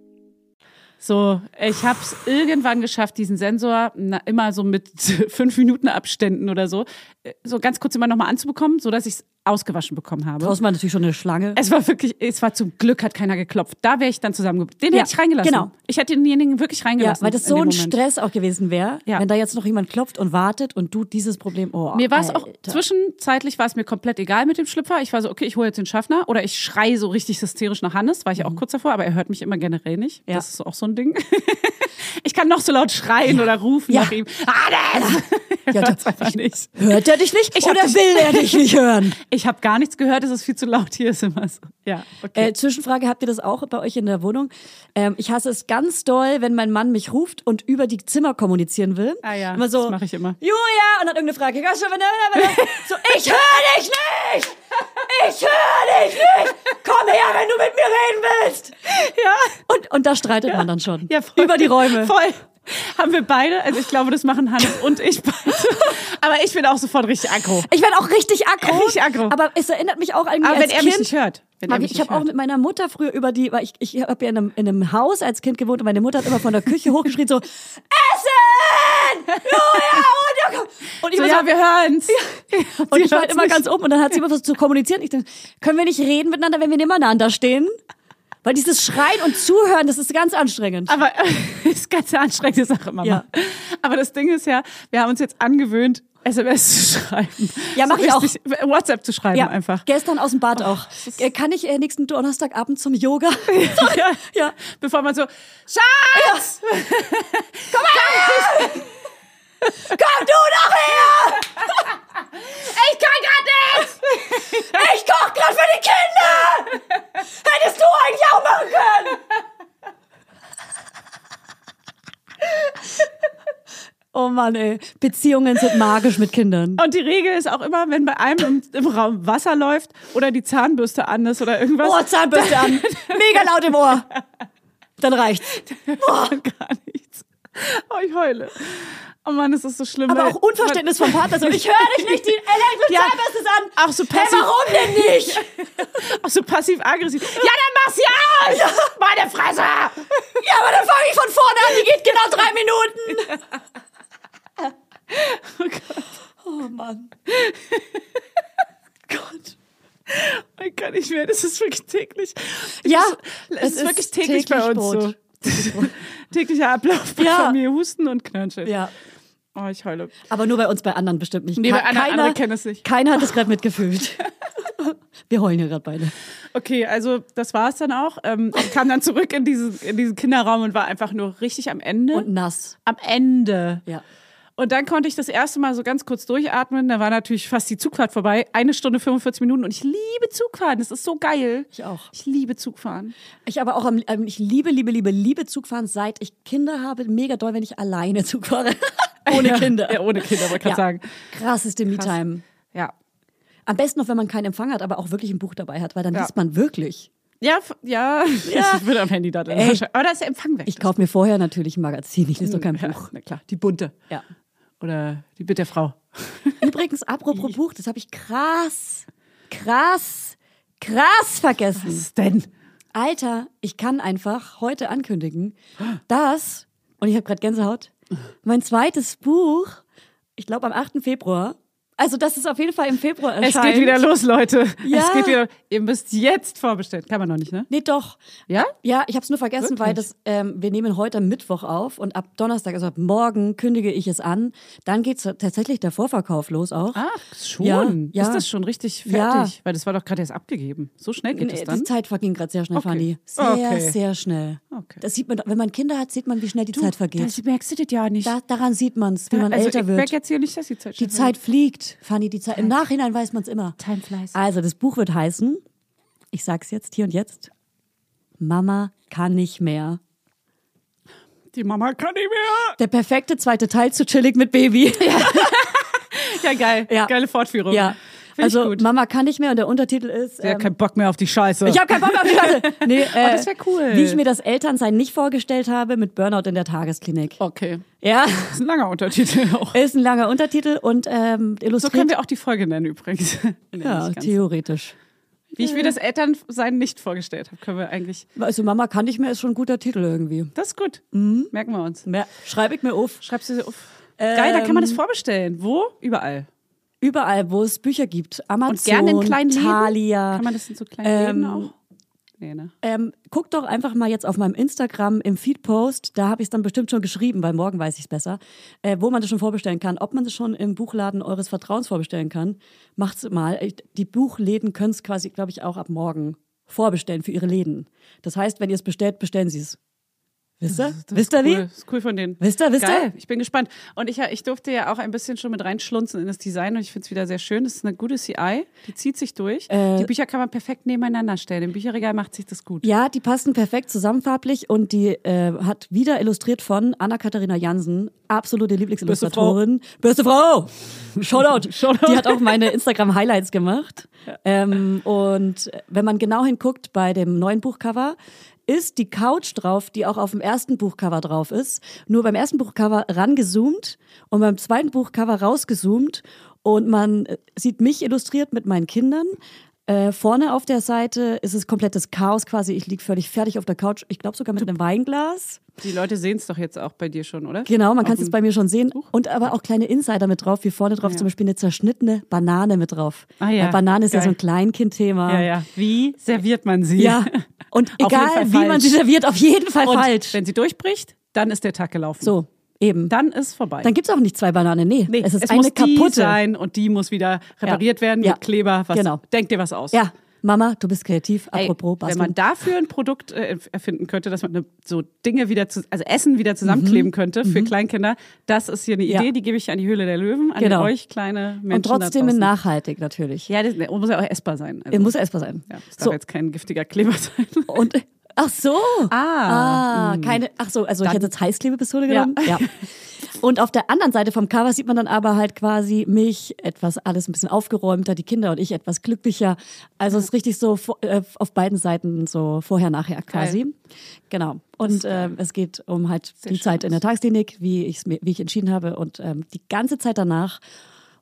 So, ich habe es irgendwann geschafft, diesen Sensor na, immer so mit fünf Minuten Abständen oder so, äh, so ganz kurz immer nochmal anzubekommen, sodass ich es ausgewaschen bekommen habe. Draußen war natürlich schon eine Schlange. Es war wirklich, es war zum Glück hat keiner geklopft. Da wäre ich dann zusammengebracht. Den Ja, hätte ich reingelassen. genau. Ich hätte denjenigen wirklich Ja, reingelassen. weil das so ein. Stress auch gewesen wäre, Ja. wenn da jetzt noch jemand klopft und wartet und du dieses Problem. Oh, Mir war es auch zwischenzeitlich war es mir komplett egal mit dem Schlüpfer. Ich war so, okay, ich hole jetzt den Schaffner oder ich schreie so richtig hysterisch nach Hannes, war ich ja auch kurz davor, aber er hört mich immer generell nicht. Ja. Das ist auch so ein Ding. Ich kann noch so laut schreien oder rufen Ja. nach ihm. Hannes! Ja, Ja, da- das einfach nicht. Hört er dich nicht Ich oder will er dich nicht hören? Ich habe gar nichts gehört, es ist viel zu laut. Hier ist immer so. Ja, okay. Äh, Zwischenfrage, habt ihr das auch bei euch in der Wohnung? Ähm, ich hasse es ganz doll, wenn mein Mann mich ruft und über die Zimmer kommunizieren will. Ah ja, immer so, das mache ich immer. Julia! Und hat irgendeine Frage. So, ich höre dich nicht! Ich höre dich nicht! Komm her, wenn du mit mir reden willst! ja. Und, und da streitet man dann schon. Ja, voll. Über die Räume. Voll. Haben wir beide, also ich glaube, das machen Hannes und ich beide. Aber ich bin auch sofort richtig aggro. Ich werde auch richtig aggro. Richtig aggro. Aber es erinnert mich auch irgendwie Aber wenn er kind, mich nicht hört. Wenn ich nicht habe auch mit meiner Mutter früher über die, weil ich, ich habe ja in einem, in einem Haus als Kind gewohnt und meine Mutter hat immer von der Küche hochgeschrien so, Essen! Julia, und, ja, und ich so, war ja, so, wir hören's. und ich war immer nicht. ganz oben und dann hat sie immer versucht zu kommunizieren. Ich dachte, können wir nicht reden miteinander, wenn wir nebeneinander stehen? Weil dieses Schreien und Zuhören, das ist ganz anstrengend. Aber ist ganz eine anstrengende Sache, Mama. Ja. Aber das Ding ist ja, wir haben uns jetzt angewöhnt, SMS zu schreiben. Ja, mach so ich auch. WhatsApp zu schreiben ja, einfach. gestern aus dem Bad auch. Äh, Kann ich äh, nächsten Donnerstagabend zum Yoga? Ja. ja. Bevor man so, Schatz! Komm du doch her! Ich kann grad nicht! Ich koch grad für die Kinder! Hättest du eigentlich auch machen können! Oh Mann, ey. Beziehungen sind magisch mit Kindern. Und die Regel ist auch immer, wenn bei einem im, im Raum Wasser läuft oder die Zahnbürste an ist oder irgendwas. Oh, Zahnbürste an. Mega laut im Ohr. Dann reicht's. gar nichts. Oh, ich heule. Oh Mann, das ist so schlimm. Aber auch Unverständnis vom Partner. So, ich höre dich nicht, die elektrische Ja. Ist an. Auch so Hey, passiv, warum denn nicht? auch so passiv-aggressiv. Ja, dann mach sie aus! Meine Fresse! Ja, aber dann fange ich von vorne an. Die geht genau drei Minuten. Oh Gott, Oh Mann. Gott. ich kann nicht mehr. Das ist wirklich täglich. Ja, Es, ist, wirklich täglich, bei uns Brot. so. Täglicher Ablauf bei Ja. Familie Husten und Knirschen. Ja. Oh, ich heule. Aber nur bei uns, bei anderen bestimmt nicht. Nee, bei anderen- andere kennen es nicht. Keiner hat es gerade mitgefühlt. Wir heulen hier gerade beide. Okay, also das war es dann auch. Ähm, ich kam dann zurück in diesen, in diesen Kinderraum und war einfach nur richtig am Ende. Und nass. am Ende. Ja. Und dann konnte ich das erste Mal so ganz kurz durchatmen. Da war natürlich fast die Zugfahrt vorbei. Eine Stunde 45 Minuten. Und ich liebe Zugfahren. Das ist so geil. Ich auch. Ich liebe Zugfahren. Ich aber auch, am, ähm, ich liebe, liebe, liebe, liebe Zugfahren, seit ich Kinder habe. Mega doll, wenn ich alleine Zug fahre. Ohne Kinder. Ja, ohne Kinder, wollte ich gerade sagen. Krasseste Me-Time. Ja. Am besten noch, wenn man keinen Empfang hat, aber auch wirklich ein Buch dabei hat, weil dann Ja. liest man wirklich. Ja, ja. Ja. Ich würde am Handy da drin. Ey. Aber da ist der Empfang weg. Ich kaufe mir vorher natürlich ein Magazin, ich lese doch kein ja, Buch. Na klar, die bunte. Ja. Oder die Bitte der Frau. Übrigens, apropos Buch, das habe ich krass, krass, krass vergessen. Was denn? Alter, ich kann einfach heute ankündigen, dass, und ich habe gerade Gänsehaut, mein zweites Buch, ich glaube am 8. Februar, also das ist auf jeden Fall im Februar Es erscheint. geht wieder los, Leute. Ja. Es geht wieder. Ihr müsst jetzt vorbestellen. Kann man noch nicht, ne? Nee, doch. Ja? Ja, ich habe es nur vergessen, weil das, ähm, wir nehmen heute Mittwoch auf und ab Donnerstag, also ab morgen kündige ich es an. Dann geht tatsächlich der Vorverkauf los auch. Ach, schon. Ja, ja. Ist das schon richtig Ja. fertig? Weil das war doch gerade erst abgegeben. So schnell geht Nee, es die dann? Zeit verging gerade sehr schnell, Okay. Fanny. Sehr, Okay. sehr schnell. Okay. Das sieht man, wenn man Kinder hat, sieht man, wie schnell die Zeit vergeht. Das merkst du das ja nicht. Da, daran sieht man es, wie man also älter ich wird. merke jetzt hier nicht, dass die Zeit Die Zeit fliegt, Fanny. Die Zeit, Im Nachhinein weiß man es immer. Time flies. Also, das Buch wird heißen, ich sag's jetzt hier und jetzt, Mama kann nicht mehr. Die Mama kann nicht mehr. Der perfekte zweite Teil zu Chillig mit Baby. Ja, geil. Ja. Geile Fortführung. Ja. Ich Also. Mama kann nicht mehr und der Untertitel ist. Der hat ähm, keinen Bock mehr auf die Scheiße. ich habe keinen Bock auf die Scheiße. Nee, äh, das wär cool. Wie ich mir das Elternsein nicht vorgestellt habe mit Burnout in der Tagesklinik. okay. Ja, Das ist ein langer Untertitel auch. ist ein langer Untertitel und ähm, So illustriert. können wir auch die Folge nennen übrigens. Nee, ja, theoretisch. Wie ich mir das Elternsein nicht vorgestellt habe, können wir eigentlich. Also Mama kann nicht mehr ist schon ein guter Titel irgendwie. Das ist gut. Mhm. Merken wir uns. Mehr, schreibe ich mir auf. Schreibst du sie auf. Geil, da kann man das Ähm, vorbestellen. Wo? Überall. Überall, wo es Bücher gibt. Amazon, Und gerne in kleinen Läden. Thalia. Kann man das in so kleinen Läden Ähm, auch? Nee, ne? Ähm, guckt doch einfach mal jetzt auf meinem Instagram im Feedpost, da habe ich es dann bestimmt schon geschrieben, weil morgen weiß ich es besser, äh, wo man das schon vorbestellen kann. Ob man das schon im Buchladen eures Vertrauens vorbestellen kann, macht's mal. Die Buchläden können es quasi, glaube ich, auch ab morgen vorbestellen für ihre Läden. Das heißt, wenn ihr es bestellt, bestellen sie es. Wisst ihr? Wisst ihr cool. wie? Das ist cool von denen. Wisst ihr, wisst ihr? Ich bin gespannt. Und ich, ich durfte ja auch ein bisschen schon mit reinschlunzen in das Design und ich finde es wieder sehr schön. Das ist eine gute CI, die zieht sich durch. Äh, die Bücher kann man perfekt nebeneinander stellen. Im Bücherregal macht sich das gut. Ja, die passen perfekt zusammenfarblich und die äh, hat wieder illustriert von Anna-Katharina Jansen, absolute Lieblingsillustratorin. Beste Frau! Shoutout! Shoutout. Die hat auch meine Instagram-Highlights gemacht. Ähm, und wenn man genau hinguckt bei dem neuen Buchcover, ist die Couch drauf, die auch auf dem ersten Buchcover drauf ist. Nur beim ersten Buchcover rangezoomt und beim zweiten Buchcover rausgezoomt. Und man äh, sieht mich illustriert mit meinen Kindern. Äh, vorne auf der Seite ist es komplettes Chaos quasi. Ich liege völlig fertig auf der Couch. Ich glaube sogar mit einem Weinglas. Die Leute sehen es doch jetzt auch bei dir schon, oder? Genau, man kann es jetzt bei mir schon sehen. Und aber auch kleine Insider mit drauf, wie vorne drauf Ja. zum Beispiel eine zerschnittene Banane mit drauf. Ah ja, Weil Banane ist ja geil. so ein Kleinkind-Thema. Ja, ja. Wie serviert man sie? Ja. Und egal, wie man sie serviert, auf jeden Fall Und falsch. wenn sie durchbricht, dann ist der Tag gelaufen. So, eben. Dann ist vorbei. Dann gibt's auch nicht zwei Bananen. Nee, nee, es ist es eine muss die kaputte. sein und die muss wieder repariert werden Ja. mit Kleber. Was, Genau. Denk dir was aus. Ja, Mama, du bist kreativ. Ey, Apropos wenn Basteln. man dafür ein Produkt äh, erfinden könnte, dass man ne, so Dinge wieder, zu, also Essen wieder zusammenkleben könnte für Kleinkinder, das ist hier eine Mhm. Ja. Idee, die gebe ich an die Höhle der Löwen, an Genau. euch kleine Menschen Und trotzdem nachhaltig natürlich. Ja, das muss ja auch essbar sein. Also, muss essbar sein. ja, das darf so, jetzt kein giftiger Kleber sein. und ach so. Ah. Ah, keine, ach so, also ich Dann- hätte jetzt Heißklebepistole Ja. genommen. Ja. Und auf der anderen Seite vom Cover sieht man dann aber halt quasi mich etwas alles ein bisschen aufgeräumter, die Kinder und ich etwas glücklicher. Also es ist richtig so äh, auf beiden Seiten so vorher, nachher quasi. Genau. Und ähm, es geht um halt die schön Zeit in der Tagesklinik, wie, ich's mir, wie ich entschieden habe und ähm, die ganze Zeit danach.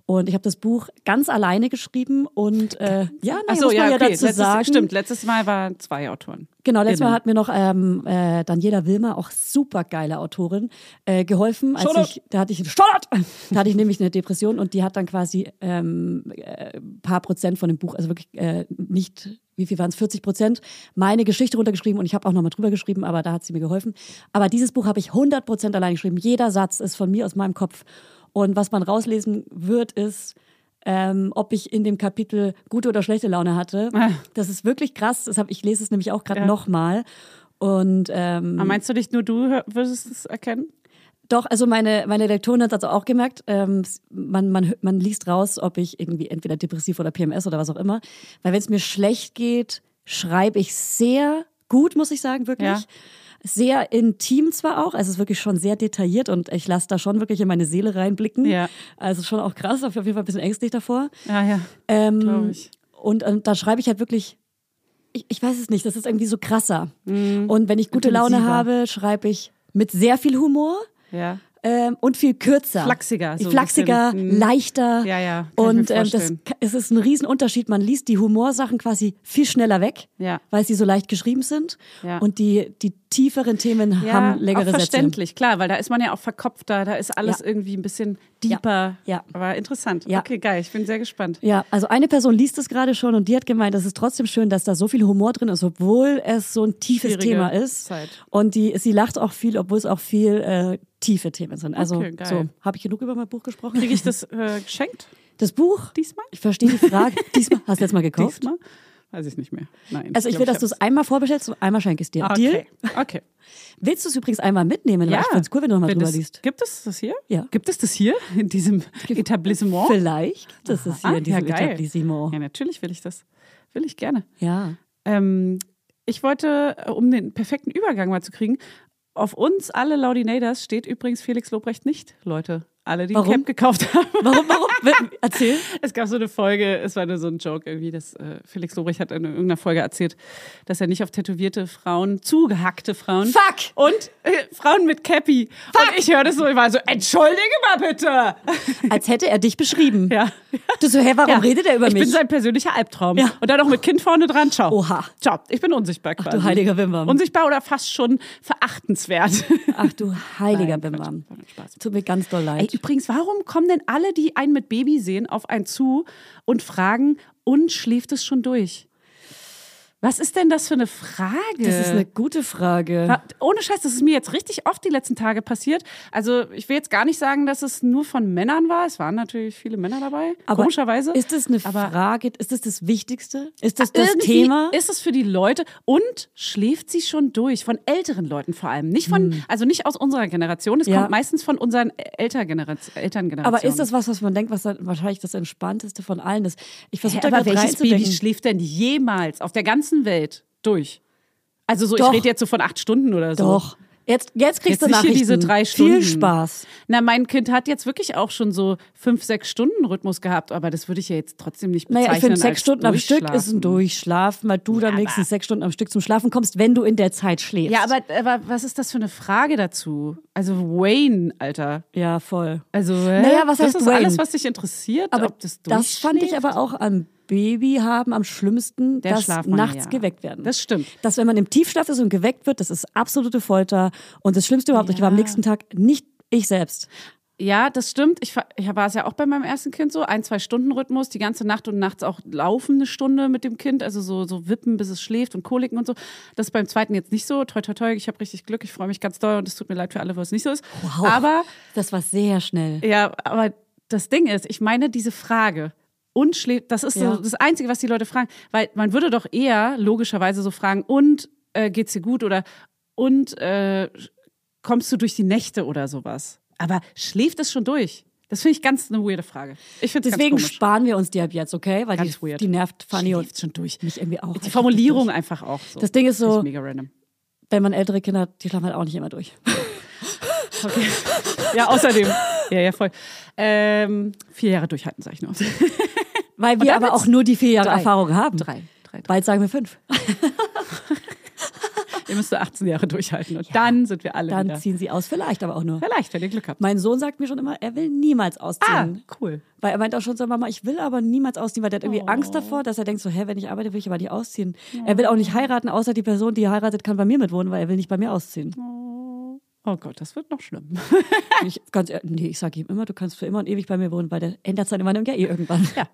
Und ich habe das Buch ganz alleine geschrieben und äh, ja, nein, so, muss man ja, ja, okay. dazu Letztes, sagen. Stimmt, letztes Mal waren zwei Autoren. Genau, letztes Mal Innen. hat mir noch ähm, äh, Daniela Wilmer, auch super geile Autorin, äh, geholfen. Als ich, da hatte ich Shoutout! da hatte ich nämlich eine Depression und die hat dann quasi ähm, äh, paar Prozent von dem Buch, also wirklich äh, nicht, wie viel waren es, 40 Prozent, meine Geschichte runtergeschrieben und ich habe auch nochmal drüber geschrieben, aber da hat sie mir geholfen. Aber dieses Buch habe ich 100 Prozent allein geschrieben. Jeder Satz ist von mir aus meinem Kopf. Und was man rauslesen wird, ist, ähm, ob ich in dem Kapitel gute oder schlechte Laune hatte. Ah. Das ist wirklich krass. Das hab, ich lese es nämlich auch gerade Ja. nochmal. Und ähm, Aber meinst du nicht nur du würdest es erkennen? doch, also meine, meine Lektorin hat also auch gemerkt, ähm, man, man, man liest raus, ob ich irgendwie entweder depressiv oder PMS oder was auch immer. Weil wenn es mir schlecht geht, schreibe ich sehr gut, muss ich sagen, wirklich. Ja. Sehr intim zwar auch, also es ist wirklich schon sehr detailliert und ich lasse da schon wirklich in meine Seele reinblicken. Ja. Also schon auch krass, auf jeden Fall ein bisschen ängstlich davor. Ja, ja. Ähm, ich. Und, und da schreibe ich halt wirklich, ich, ich weiß es nicht, das ist irgendwie so krasser. Mhm. Und wenn ich gute Laune Intensiver. habe, schreibe ich mit sehr viel Humor Ja. Ähm, und viel kürzer. Flachsiger, so Flachsiger. Mhm. leichter. Ja, ja, Und ähm, das, es ist ein Riesenunterschied. Man liest die Humorsachen quasi viel schneller weg, Ja. weil sie so leicht geschrieben sind. Ja. Und die, die tieferen Themen haben längere auch Sätze. verständlich, klar, weil da ist man ja auch verkopfter, da ist alles Ja. irgendwie ein bisschen deeper. Ja. Aber interessant. Ja. Okay, geil, ich bin sehr gespannt. Ja, also eine Person liest es gerade schon und die hat gemeint, es ist trotzdem schön, dass da so viel Humor drin ist, obwohl es so ein tiefes Schwierige Thema ist. Zeit. Und die, sie lacht auch viel, obwohl es auch viel äh, tiefe Themen sind. Also Okay, so, habe ich genug über mein Buch gesprochen? Kriege ich das äh, geschenkt Das Buch? diesmal? Ich verstehe die Frage. Diesmal hast du jetzt mal gekauft? Diesmal? Weiß ich nicht mehr. Nein. Also ich glaub, will, dass du es einmal vorbestellst und einmal schenke ich es dir. Deal? Okay. okay. Willst du es übrigens einmal mitnehmen? Weil Ich finde es cool, wenn du nochmal drüber das, liest. Gibt es das hier? Ja. Gibt es das hier in diesem Etablissement? Vielleicht gibt es das hier Ah, in diesem ja. Etablissement. Ja, natürlich will ich das. Will ich gerne. Ja. Ähm, ich wollte, äh, um den perfekten Übergang mal zu kriegen, auf uns alle Laudinators steht übrigens Felix Lobrecht nicht, Leute. Alle, die Warum? ein Camp gekauft haben. Warum, warum? Erzähl. Es gab so eine Folge, es war nur so ein Joke irgendwie, dass äh, Felix Lobrecht hat in irgendeiner Folge erzählt, dass er nicht auf tätowierte Frauen, zugehackte Frauen Fuck! und äh, Frauen mit Cappy. Und ich höre das so, ich war so, entschuldige mal bitte. Als hätte er dich beschrieben. Ja. Du so, hä, warum Ja. redet er über ich mich? bin sein persönlicher Albtraum. Ja. Und dann noch mit Kind vorne dran. Ciao. Oha. Ciao. Ich bin unsichtbar quasi. du heiliger Wimwam. Unsichtbar oder fast schon verachtenswert. Ach du heiliger. Bimbam. Tut mir ganz doll Ey, leid. Übrigens, warum kommen denn alle, die einen mit Baby sehen, auf einen zu und fragen, und schläft es schon durch? Was ist denn das für eine Frage? Das ist eine gute Frage. Ohne Scheiß, das ist mir jetzt richtig oft die letzten Tage passiert. Also ich will jetzt gar nicht sagen, dass es nur von Männern war. Es waren natürlich viele Männer dabei, Aber komischerweise. Ist das eine Aber- Frage? Ist das das Wichtigste? Ist das das Irgendwie Thema? Ist es für die Leute und schläft sie schon durch von älteren Leuten vor allem, nicht von, also nicht aus unserer Generation. Es Hm. Ja. kommt meistens von unseren Elterngeneration, Elterngenerationen. Aber ist das was, was man denkt, was wahrscheinlich das Entspannteste von allen ist? Ich versuche Hä, da aber welches Baby schläft denn jemals auf der ganzen Welt durch? Also so, Doch. ich rede jetzt so von acht Stunden oder so. Doch. Jetzt, jetzt kriegst Jetzt du hier Nachrichten. diese drei Stunden. Viel Spaß. Na, mein Kind hat jetzt wirklich auch schon so fünf, sechs Stunden Rhythmus gehabt, aber das würde ich ja jetzt trotzdem nicht bezeichnen Naja, ich finde, sechs Stunden am Stück ist ein Durchschlafen. Weil du dann wenigstens sechs Stunden am Stück zum Schlafen kommst, wenn du in der Zeit schläfst. Ja, aber, aber was ist das für eine Frage dazu? Also Wayne, Alter. Ja, voll. Also, hä? Naja, was das heißt ist Wayne? alles, was dich interessiert, Aber ob das das fand ich aber auch am Baby haben am schlimmsten, Der dass Schlafmangel, nachts ja. geweckt werden. Das stimmt. Dass wenn man im Tiefschlaf ist und geweckt wird, das ist absolute Folter. Und das Schlimmste überhaupt, ich war am Ja. nächsten Tag nicht ich selbst. Ja, das stimmt. Ich, war- ich war es ja auch bei meinem ersten Kind so, ein, zwei Stunden Rhythmus, die ganze Nacht und nachts auch laufen eine Stunde mit dem Kind, also so, so wippen, bis es schläft und Koliken und so. Das ist beim zweiten jetzt nicht so. Toi, toi, toi, ich habe richtig Glück, ich freue mich ganz doll und es tut mir leid für alle, wo es nicht so ist. Wow. Aber Das war sehr schnell. Ja, aber das Ding ist, ich meine diese Frage. Und schläft, das ist Ja. so das Einzige, was die Leute fragen. Weil man würde doch eher logischerweise so fragen, und äh, geht's dir gut oder und äh, kommst du durch die Nächte oder sowas. Aber schläft es schon durch? Das finde ich ganz eine weirde Frage. Ich finde Deswegen sparen wir uns die ab jetzt, okay? Weil Ganz die, weird. die nervt Fanny und Schläft schon durch. mich irgendwie auch. Die Formulierung einfach auch so. Das Ding ist so-. Wenn man ältere Kinder hat, die schlafen halt auch nicht immer durch. Okay. ja, außerdem. Ja, ja, voll. Ähm, vier Jahre durchhalten, sag ich nur. Weil wir aber auch nur die vier Jahre drei. Erfahrung haben. Drei. drei, drei. Bald sagen wir fünf. Ihr müsst 18 Jahre durchhalten und dann sind wir alle Dann wieder. ziehen sie aus, vielleicht aber auch nur. Vielleicht, wenn ihr Glück habt. Mein Sohn sagt mir schon immer, er will niemals Ah, ausziehen. cool. Weil er meint auch schon so, Mama, ich will aber niemals ausziehen, weil der hat irgendwie Oh. Angst davor, dass er denkt so, hä, wenn ich arbeite, will ich aber nicht ausziehen. Er will auch nicht heiraten, außer die Person, die heiratet, kann bei mir mitwohnen, weil er will nicht bei mir ausziehen. Oh Gott, das wird noch schlimm. Ich, ganz ehrlich, nee, ich sage ihm immer, du kannst für immer und ewig bei mir wohnen, weil der ändert seine Meinung ja eh irgendwann. Ja,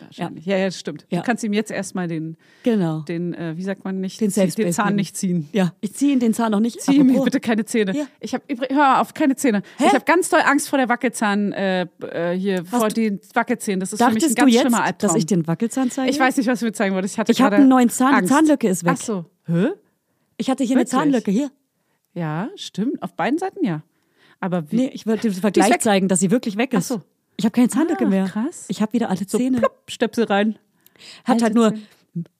wahrscheinlich. Ja, ja, das stimmt. Ja. Du kannst ihm jetzt erstmal den, Genau. den äh, wie sagt man nicht, Den Safe den Zahn nicht ziehen. Ja, ich ziehe ihn den Zahn noch nicht. Zieh mir bitte keine Zähne. Ja. Ich habe hör auf, keine Zähne. Ich habe ganz doll Angst vor der Wackelzahn äh, äh, hier vor du- den Wackelzähnen. Das ist für mich ein ganz jetzt, schlimmer Albtraum. dass ich den Wackelzahn zeige? ich weiß nicht, was du mir zeigen wolltest. Ich hatte Ich habe einen neuen Zahn, die Angst. Zahnlücke ist weg. Ach so. Hä? Ich hatte hier Wirklich? eine Zahnlücke, hier. Ja, stimmt. Auf beiden Seiten ja. Aber wie? Nee, ich wollte den Vergleich zeigen, dass sie wirklich weg ist. Ach so. Ich habe keine Zahnlücke Ah, mehr. krass. Ich habe wieder alle so Zähne. plopp, Stöpsel rein. Hat halt nur Zähne.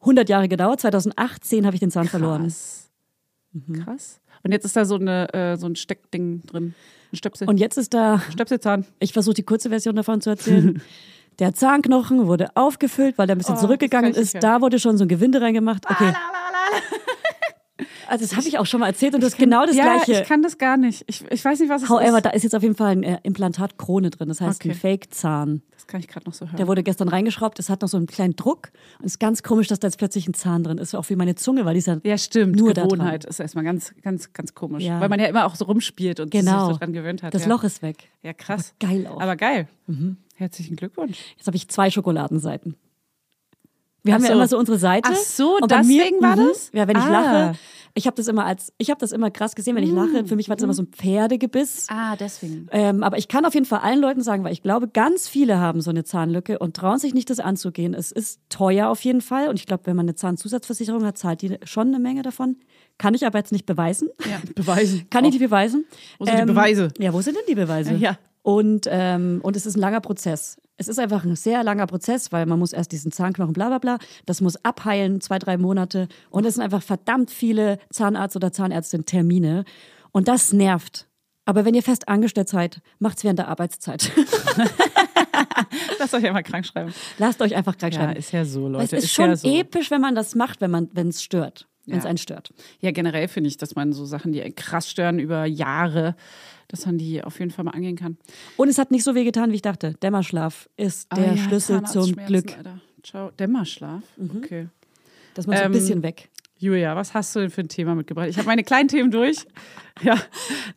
100 Jahre gedauert. 2018 habe ich den Zahn verloren. Krass. Krass. Und jetzt ist da so, eine, äh, so ein Steckding drin. Ein Stöpsel. Und jetzt ist da, Stöpselzahn. ich versuche die kurze Version davon zu erzählen. Der Zahnknochen wurde aufgefüllt, weil der ein bisschen Oh, zurückgegangen ist. Da wurde schon so ein Gewinde reingemacht. Okay. Also das habe ich auch schon mal erzählt und das ist genau das ja, Gleiche. ich kann das gar nicht. Ich, ich weiß nicht, was es However, ist. da ist jetzt auf jeden Fall ein äh, Implantat Krone drin. Das heißt Okay. ein Fake-Zahn. Das kann ich gerade noch so hören. Der wurde gestern reingeschraubt. Es hat noch so einen kleinen Druck. Und es ist ganz komisch, dass da jetzt plötzlich ein Zahn drin ist. Auch wie meine Zunge, weil die ist ja ja, stimmt. Nur da Gewohnheit ist erstmal ganz, ganz, ganz komisch. Ja. Weil man ja immer auch so rumspielt und Genau. sich so dran gewöhnt hat. Das ja. Loch ist weg. Ja, krass. Aber geil auch. Aber geil. Herzlichen Glückwunsch. Jetzt habe ich zwei Schokoladenseiten. Wir haben Ach ja so. immer so unsere Seite. Ach so, und bei mir, deswegen war mhm, das? Ja, wenn ich Ah. lache. Ich habe das immer als, ich habe das immer krass gesehen, wenn ich lache. Für mich war das immer so ein Pferdegebiss. Ah, deswegen. Ähm, aber ich kann auf jeden Fall allen Leuten sagen, weil ich glaube, ganz viele haben so eine Zahnlücke und trauen sich nicht, das anzugehen. Es ist teuer auf jeden Fall. Und ich glaube, wenn man eine Zahnzusatzversicherung hat, zahlt die schon eine Menge davon. Kann ich aber jetzt nicht beweisen. Ja, beweisen. Kann ich die beweisen? Wo sind die Beweise? Ja, wo sind denn die Beweise? Ja. Und, ähm, und es ist ein langer Prozess. Es ist einfach ein sehr langer Prozess, weil man muss erst diesen Zahnknochen bla bla bla, das muss abheilen, zwei, drei Monate. Und es sind einfach verdammt viele Zahnarzt- oder Zahnärztin-Termine. Und das nervt. Aber wenn ihr fest angestellt seid, macht's während der Arbeitszeit. Lass euch einmal krank schreiben. Lasst euch einfach krank Ja, schreiben. ist ja so, Weil Leute. es ist schon ja so. episch, wenn man das macht, wenn man, wenn es stört. Wenn es Ja. einen stört. Ja, generell finde ich, dass man so Sachen, die krass stören über Jahre, dass man die auf jeden Fall mal angehen kann. Und es hat nicht so weh getan, wie ich dachte. Dämmerschlaf ist der Ah ja, Schlüssel zum Glück. Alter. Ciao. Dämmerschlaf. Okay. Das mal so ein Ähm, bisschen weg. Julia, was hast du denn für ein Thema mitgebracht? Ich habe meine kleinen Themen durch. Ja,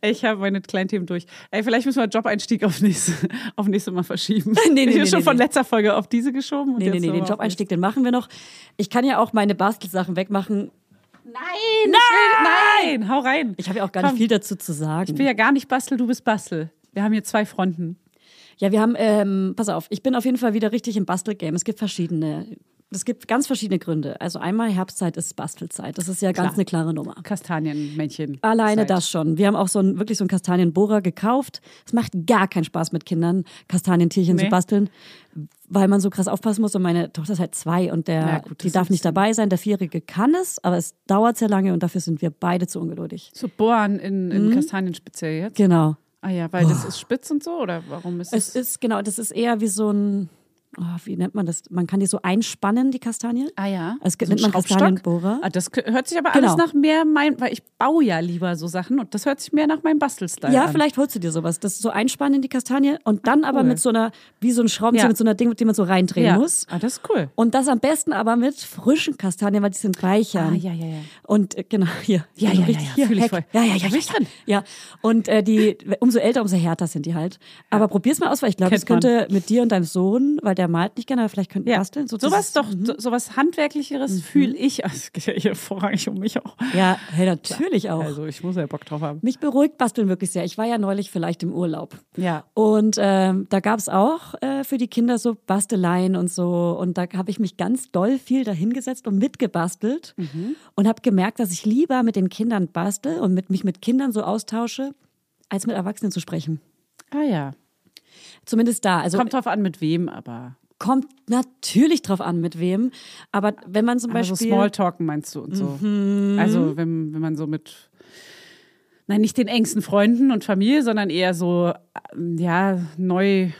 ich habe meine kleinen Themen durch. Ey, vielleicht müssen wir Jobeinstieg auf nächste, auf nächste Mal verschieben. Nee, nee, ich habe nee, schon nee, von nee. letzter Folge auf diese geschoben. und Nee, nee, nee, den Job-Einstieg, den machen wir noch. Ich kann ja auch meine Bastelsachen wegmachen. Nein, nein, nein, hau rein. Ich habe ja auch gar Komm. nicht viel dazu zu sagen. Ich bin ja gar nicht Bastel, du bist Bastel. Wir haben hier zwei Fronten. Ja, wir haben, ähm, pass auf, ich bin auf jeden Fall wieder richtig im Bastelgame. Es gibt verschiedene, es gibt ganz verschiedene Gründe. Also einmal Herbstzeit ist Bastelzeit. Das ist ja ganz Klar. eine klare Nummer. Kastanienmännchen. Alleine Zeit. das schon. Wir haben auch so ein, wirklich so einen Kastanienbohrer gekauft. Es macht gar keinen Spaß mit Kindern, Kastanientierchen Nee. zu basteln, weil man so krass aufpassen muss. Und meine Tochter ist halt zwei und der, Ja, gut, die darf nicht dabei sein. Der Vierjährige kann es, aber es dauert sehr lange und dafür sind wir beide zu ungeduldig. So bohren in, in Mhm. Kastanien speziell jetzt. Genau. Ah ja, weil das ist spitz und so oder warum ist Es es? ist, genau, das ist eher wie so ein, oh, wie nennt man das? Man kann die so einspannen, die Kastanie. Ah ja. Es gibt- So nennt man? Kastanienbohrer. Ah, das hört sich aber Genau. alles nach mehr mein, weil ich baue ja lieber so Sachen und das hört sich mehr nach meinem Bastelstyle Ja, an. vielleicht holst du dir sowas. Das ist so einspannen in die Kastanie und dann aber cool. mit so einer, wie so ein Schraubenzieher, Ja. mit so einer Ding, mit dem man so reindrehen ja. muss. Ah, das ist cool. Und das am besten aber mit frischen Kastanien, weil die sind weicher. Ah, ja, ja, ja. Und äh, genau, hier. Ja, Also ja, richtig ja, hier, fühl ich voll. Ja, ja, ja. Ja, drin. Ja, und äh, die, umso älter, umso härter sind die halt. Aber probier's mal aus, weil ich glaube, es könnte mit dir und deinem Sohn, weil der malt nicht gerne, aber vielleicht könnten Ja. basteln. So sowas doch, so, sowas Handwerklicheres fühle ich. Also, es geht ja hier vorrangig um mich auch. Ja, hey, natürlich auch. Also ich muss ja Bock drauf haben. Mich beruhigt Basteln wirklich sehr. Ich war ja neulich vielleicht im Urlaub. Ja. Und ähm, da gab es auch äh, für die Kinder so Basteleien und so. Und da habe ich mich ganz doll viel dahingesetzt und mitgebastelt und habe gemerkt, dass ich lieber mit den Kindern bastel und mit, mich mit Kindern so austausche, als mit Erwachsenen zu sprechen. Ah ja. Zumindest da. Also Kommt drauf an, mit wem, aber. kommt natürlich drauf an, mit wem. Aber wenn man zum Aber so Beispiel. Mhm. Smalltalken meinst du und so. Also wenn, wenn man so mit, nein, nicht den engsten Freunden und Familie, sondern eher so, ähm, ja, neu äh,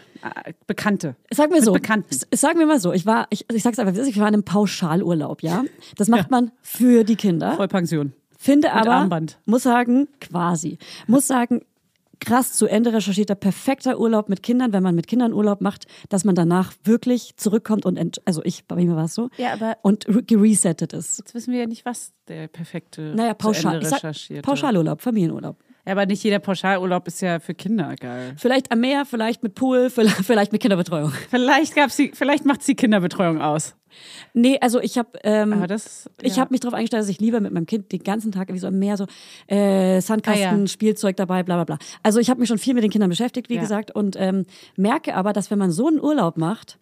Bekannte. Sag mir Mit so, Bekannten. s- sag mir mal so, ich war, ich, ich sag's einfach, ich war in einem Pauschalurlaub, ja. Das macht man für die Kinder. Vollpension. Finde aber, Armband. muss sagen, quasi, muss sagen, krass zu Ende recherchierter, perfekter Urlaub mit Kindern, wenn man mit Kindern Urlaub macht, dass man danach wirklich zurückkommt und, ent also ich, bei mir war es so, Ja, aber und re- geresettet ist. jetzt wissen wir ja nicht, was der perfekte Naja, zu pauschal, Ende ich sag. Pauschalurlaub, Familienurlaub. Ja, aber nicht jeder Pauschalurlaub ist ja für Kinder geil. Vielleicht am Meer, vielleicht mit Pool, vielleicht, vielleicht mit Kinderbetreuung. Vielleicht gab's die, vielleicht macht die Kinderbetreuung aus. Nee, also ich habe ähm. Ich ja. habe mich darauf eingestellt, dass ich lieber mit meinem Kind den ganzen Tag wie so am Meer so äh, Sandkasten, Ah, ja. Spielzeug dabei, bla bla bla. Also ich habe mich schon viel mit den Kindern beschäftigt, wie Ja. gesagt, und ähm, merke aber, dass wenn man so einen Urlaub macht,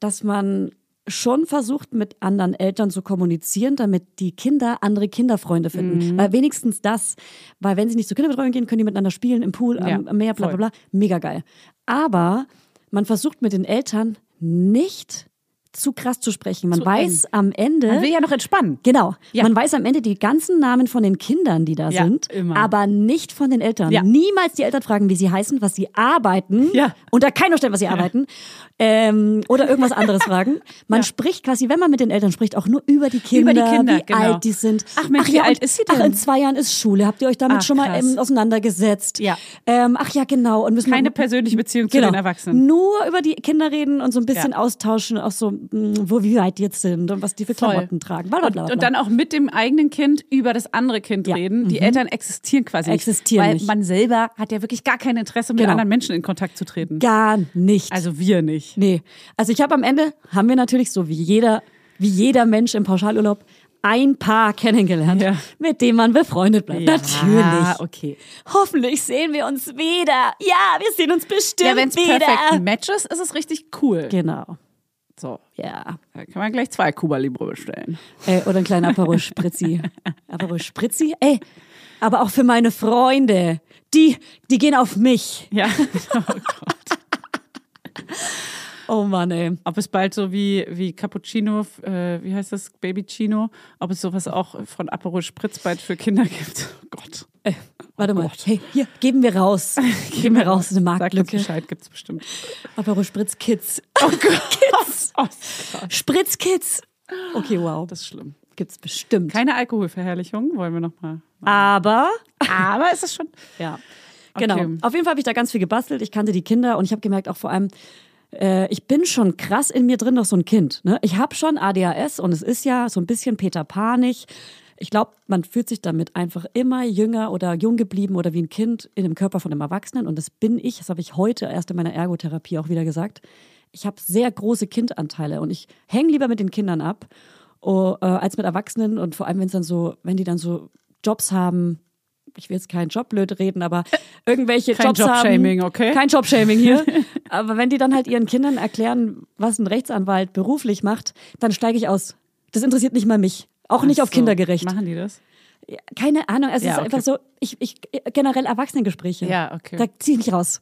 dass man schon versucht, mit anderen Eltern zu kommunizieren, damit die Kinder andere Kinderfreunde finden. Mhm. Weil wenigstens das, weil wenn sie nicht zur Kinderbetreuung gehen, können die miteinander spielen im Pool, am, am Meer, bla bla bla. Mega geil. Aber man versucht mit den Eltern nicht zu krass zu sprechen. Man Zu weiß am Ende. Man will ja noch entspannen. Genau. Ja. Man weiß am Ende die ganzen Namen von den Kindern, die da Ja, sind, immer. aber nicht von den Eltern. Ja. Niemals die Eltern fragen, wie sie heißen, was sie arbeiten. Ja. Unter keiner Stelle, was sie arbeiten. Ähm, oder irgendwas anderes fragen. Man spricht quasi, wenn man mit den Eltern spricht, auch nur über die Kinder, Über die Kinder, wie genau. alt die sind. Ach Mensch, wie ja, alt ist sie Ach, denn? in zwei Jahren ist Schule. Habt ihr euch damit Ach, schon mal ähm, auseinandergesetzt? Ja. Ähm, ach ja, genau. Und müssen Keine persönliche Beziehung zu Genau. den Erwachsenen. Nur über die Kinder reden und so ein bisschen austauschen, auch so, wo, wie weit die jetzt sind und was die für Voll. Klamotten tragen. Bla, bla, bla, Und, dann auch mit dem eigenen Kind über das andere Kind Ja. reden. Die Eltern existieren quasi nicht. Existieren weil nicht. man selber hat ja wirklich gar kein Interesse, mit Genau. anderen Menschen in Kontakt zu treten. Gar nicht. Also wir nicht. nee. Also ich habe am Ende, haben wir natürlich so wie jeder, wie jeder Mensch im Pauschalurlaub ein Paar kennengelernt, Ja. mit dem man befreundet bleibt. Natürlich. Ah, okay. Hoffentlich sehen wir uns wieder. Ja, wir sehen uns bestimmt Ja, wenn es wieder. perfekt matches, ist es richtig cool. Genau. So, Ja. da kann man gleich zwei Cuba Libre bestellen. Ey, oder ein kleiner Aperol Spritzi. Aperol Spritzi? Ey, aber auch für meine Freunde. Die, die gehen auf mich. Ja. oh Gott. Oh Mann, ey. Ob es bald so wie, wie Cappuccino, äh, wie heißt das, Baby Chino, ob es sowas auch von Aperol Spritz bald für Kinder gibt. Oh Gott. Ey, warte mal. Gott. Hey, hier, geben wir raus. Geben wir raus, eine Sag Marktlücke. Bescheid, gibt's bestimmt. Aperol Spritz Kids. Oh Gott. Kids. Oh. Spritz Kids. Okay, wow. das ist schlimm. gibt's bestimmt. Keine Alkoholverherrlichung, wollen wir nochmal. Aber, Aber es ist schon. ja. Genau. Okay. Auf jeden Fall habe ich da ganz viel gebastelt. Ich kannte die Kinder und ich habe gemerkt, auch vor allem, äh, ich bin schon krass in mir drin noch so ein Kind. Ne? Ich habe schon ADHS und es ist ja so ein bisschen Peter Panig. Ich glaube, man fühlt sich damit einfach immer jünger oder jung geblieben oder wie ein Kind in dem Körper von einem Erwachsenen. Und das bin ich, das habe ich heute erst in meiner Ergotherapie auch wieder gesagt. Ich habe sehr große Kindanteile und ich hänge lieber mit den Kindern ab oh, äh, als mit Erwachsenen. Und vor allem, wenn es dann so, wenn die dann so Jobs haben, ich will jetzt keinen Job blöd reden, aber irgendwelche Kein Jobs Jobshaming, haben. okay? Kein Jobshaming hier. aber wenn die dann halt ihren Kindern erklären, was ein Rechtsanwalt beruflich macht, dann steige ich aus. Das interessiert nicht mal mich. Auch nicht auf so. kindergerecht. Machen die das? Keine Ahnung, es Ja, ist okay. einfach so, ich, ich generell Erwachsenengespräche. Ja, okay. Da ziehe ich mich raus.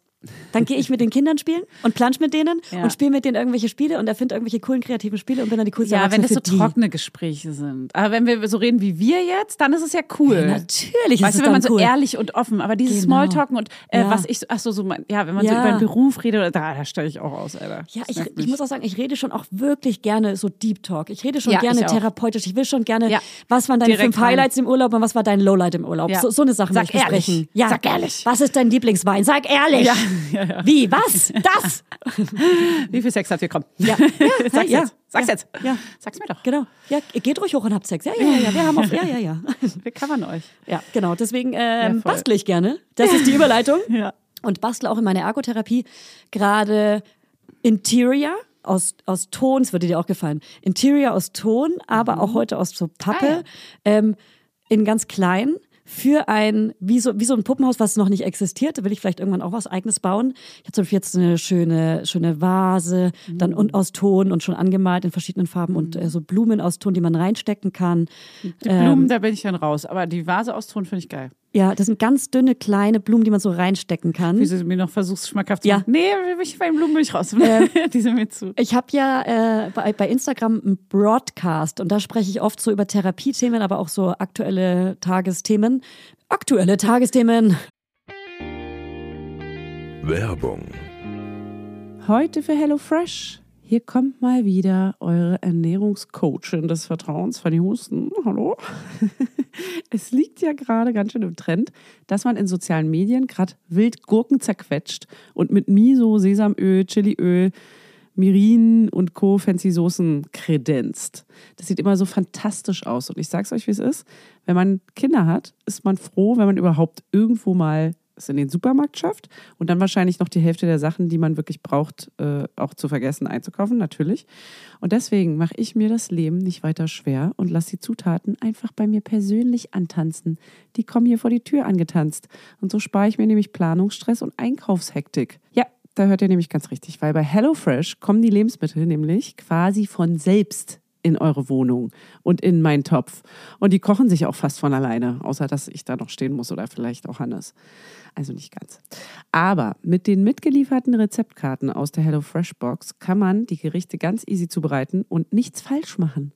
Dann gehe ich mit den Kindern spielen und plansch mit denen Ja. und spiele mit denen irgendwelche Spiele und erfinde irgendwelche coolen kreativen Spiele und bin dann die coolste Ja, wenn das so die. trockene Gespräche sind. Aber wenn wir so reden wie wir jetzt, dann ist es ja cool. Ja, natürlich ist Weißt es du, wenn man dann so cool. ehrlich und offen, aber dieses Genau. Smalltalken und äh, Ja. was ich, so- ach so, so mein, ja, wenn man so über den Beruf redet, da, da steige ich auch aus, Alter. Ja, ich, ich muss auch sagen, ich rede schon auch wirklich gerne so Deep Talk. Ich rede schon gerne ich therapeutisch. Ich will schon gerne, was waren deine Direkt fünf Highlights im Urlaub und was war dein Lowlight im Urlaub? So, so eine Sache Sag ich besprechen. ehrlich. Ja. Sag ehrlich. Was ist dein Lieblingswein? Sag ehrlich. Ja, ja, ja. Wie? Was? Das? Wie viel Sex habt ihr? Komm. Ja. Sag's ja. jetzt. Sag's ja. jetzt. Ja. Sag's mir doch. Genau. Ja, geht ruhig hoch und habt Sex. Ja, ja, ja, ja. Wir haben auf. Ja, ja, ja. Wir covern euch. Ja, genau. Deswegen ähm, bastle ich gerne. Das ist die Überleitung. Ja. Und bastle auch in meiner Ergotherapie gerade Interior aus, aus Ton, es würde dir auch gefallen. Interior aus Ton, aber auch heute aus so Pappe, Mhm. Ah, ja. ähm, in ganz klein. Für ein, wie so, wie so ein Puppenhaus, was noch nicht existiert, da will ich vielleicht irgendwann auch was eigenes bauen. Ich habe zum Beispiel jetzt eine schöne, schöne Vase, dann Mhm. und aus Ton und schon angemalt in verschiedenen Farben und äh, so Blumen aus Ton, die man reinstecken kann. Die Ähm. Blumen, da bin ich dann raus. Aber die Vase aus Ton finde ich geil. Ja, das sind ganz dünne, kleine Blumen, die man so reinstecken kann. Wie du mir noch versuchst, schmackhaft zu Ja. machen. Nee, ich- bei den Blumen bin ich raus. die sind mir zu. Ich habe ja äh, bei, bei Instagram einen Broadcast und da spreche ich oft so über Therapiethemen, aber auch so aktuelle Tagesthemen. Aktuelle Tagesthemen. Werbung. Heute für HelloFresh. Hier kommt mal wieder eure Ernährungscoachin des Vertrauens, Fanny Husten. Hallo. Es liegt ja gerade ganz schön im Trend, dass man in sozialen Medien gerade wild Gurken zerquetscht und mit Miso, Sesamöl, Chiliöl, Mirin und Co. fancy Soßen kredenzt. Das sieht immer so fantastisch aus. Und ich sag's euch, wie es ist. Wenn man Kinder hat, ist man froh, wenn man überhaupt irgendwo mal es in den Supermarkt schafft und dann wahrscheinlich noch die Hälfte der Sachen, die man wirklich braucht, äh, auch zu vergessen einzukaufen, natürlich. Und deswegen mache ich mir das Leben nicht weiter schwer und lasse die Zutaten einfach bei mir persönlich antanzen. Die kommen hier vor die Tür angetanzt. Und so spare ich mir nämlich Planungsstress und Einkaufshektik. Ja, da hört ihr nämlich ganz richtig, weil bei HelloFresh kommen die Lebensmittel nämlich quasi von selbst in eure Wohnung und in meinen Topf. Und die kochen sich auch fast von alleine, außer dass ich da noch stehen muss oder vielleicht auch Hannes. Also nicht ganz. Aber mit den mitgelieferten Rezeptkarten aus der HelloFresh Box kann man die Gerichte ganz easy zubereiten und nichts falsch machen.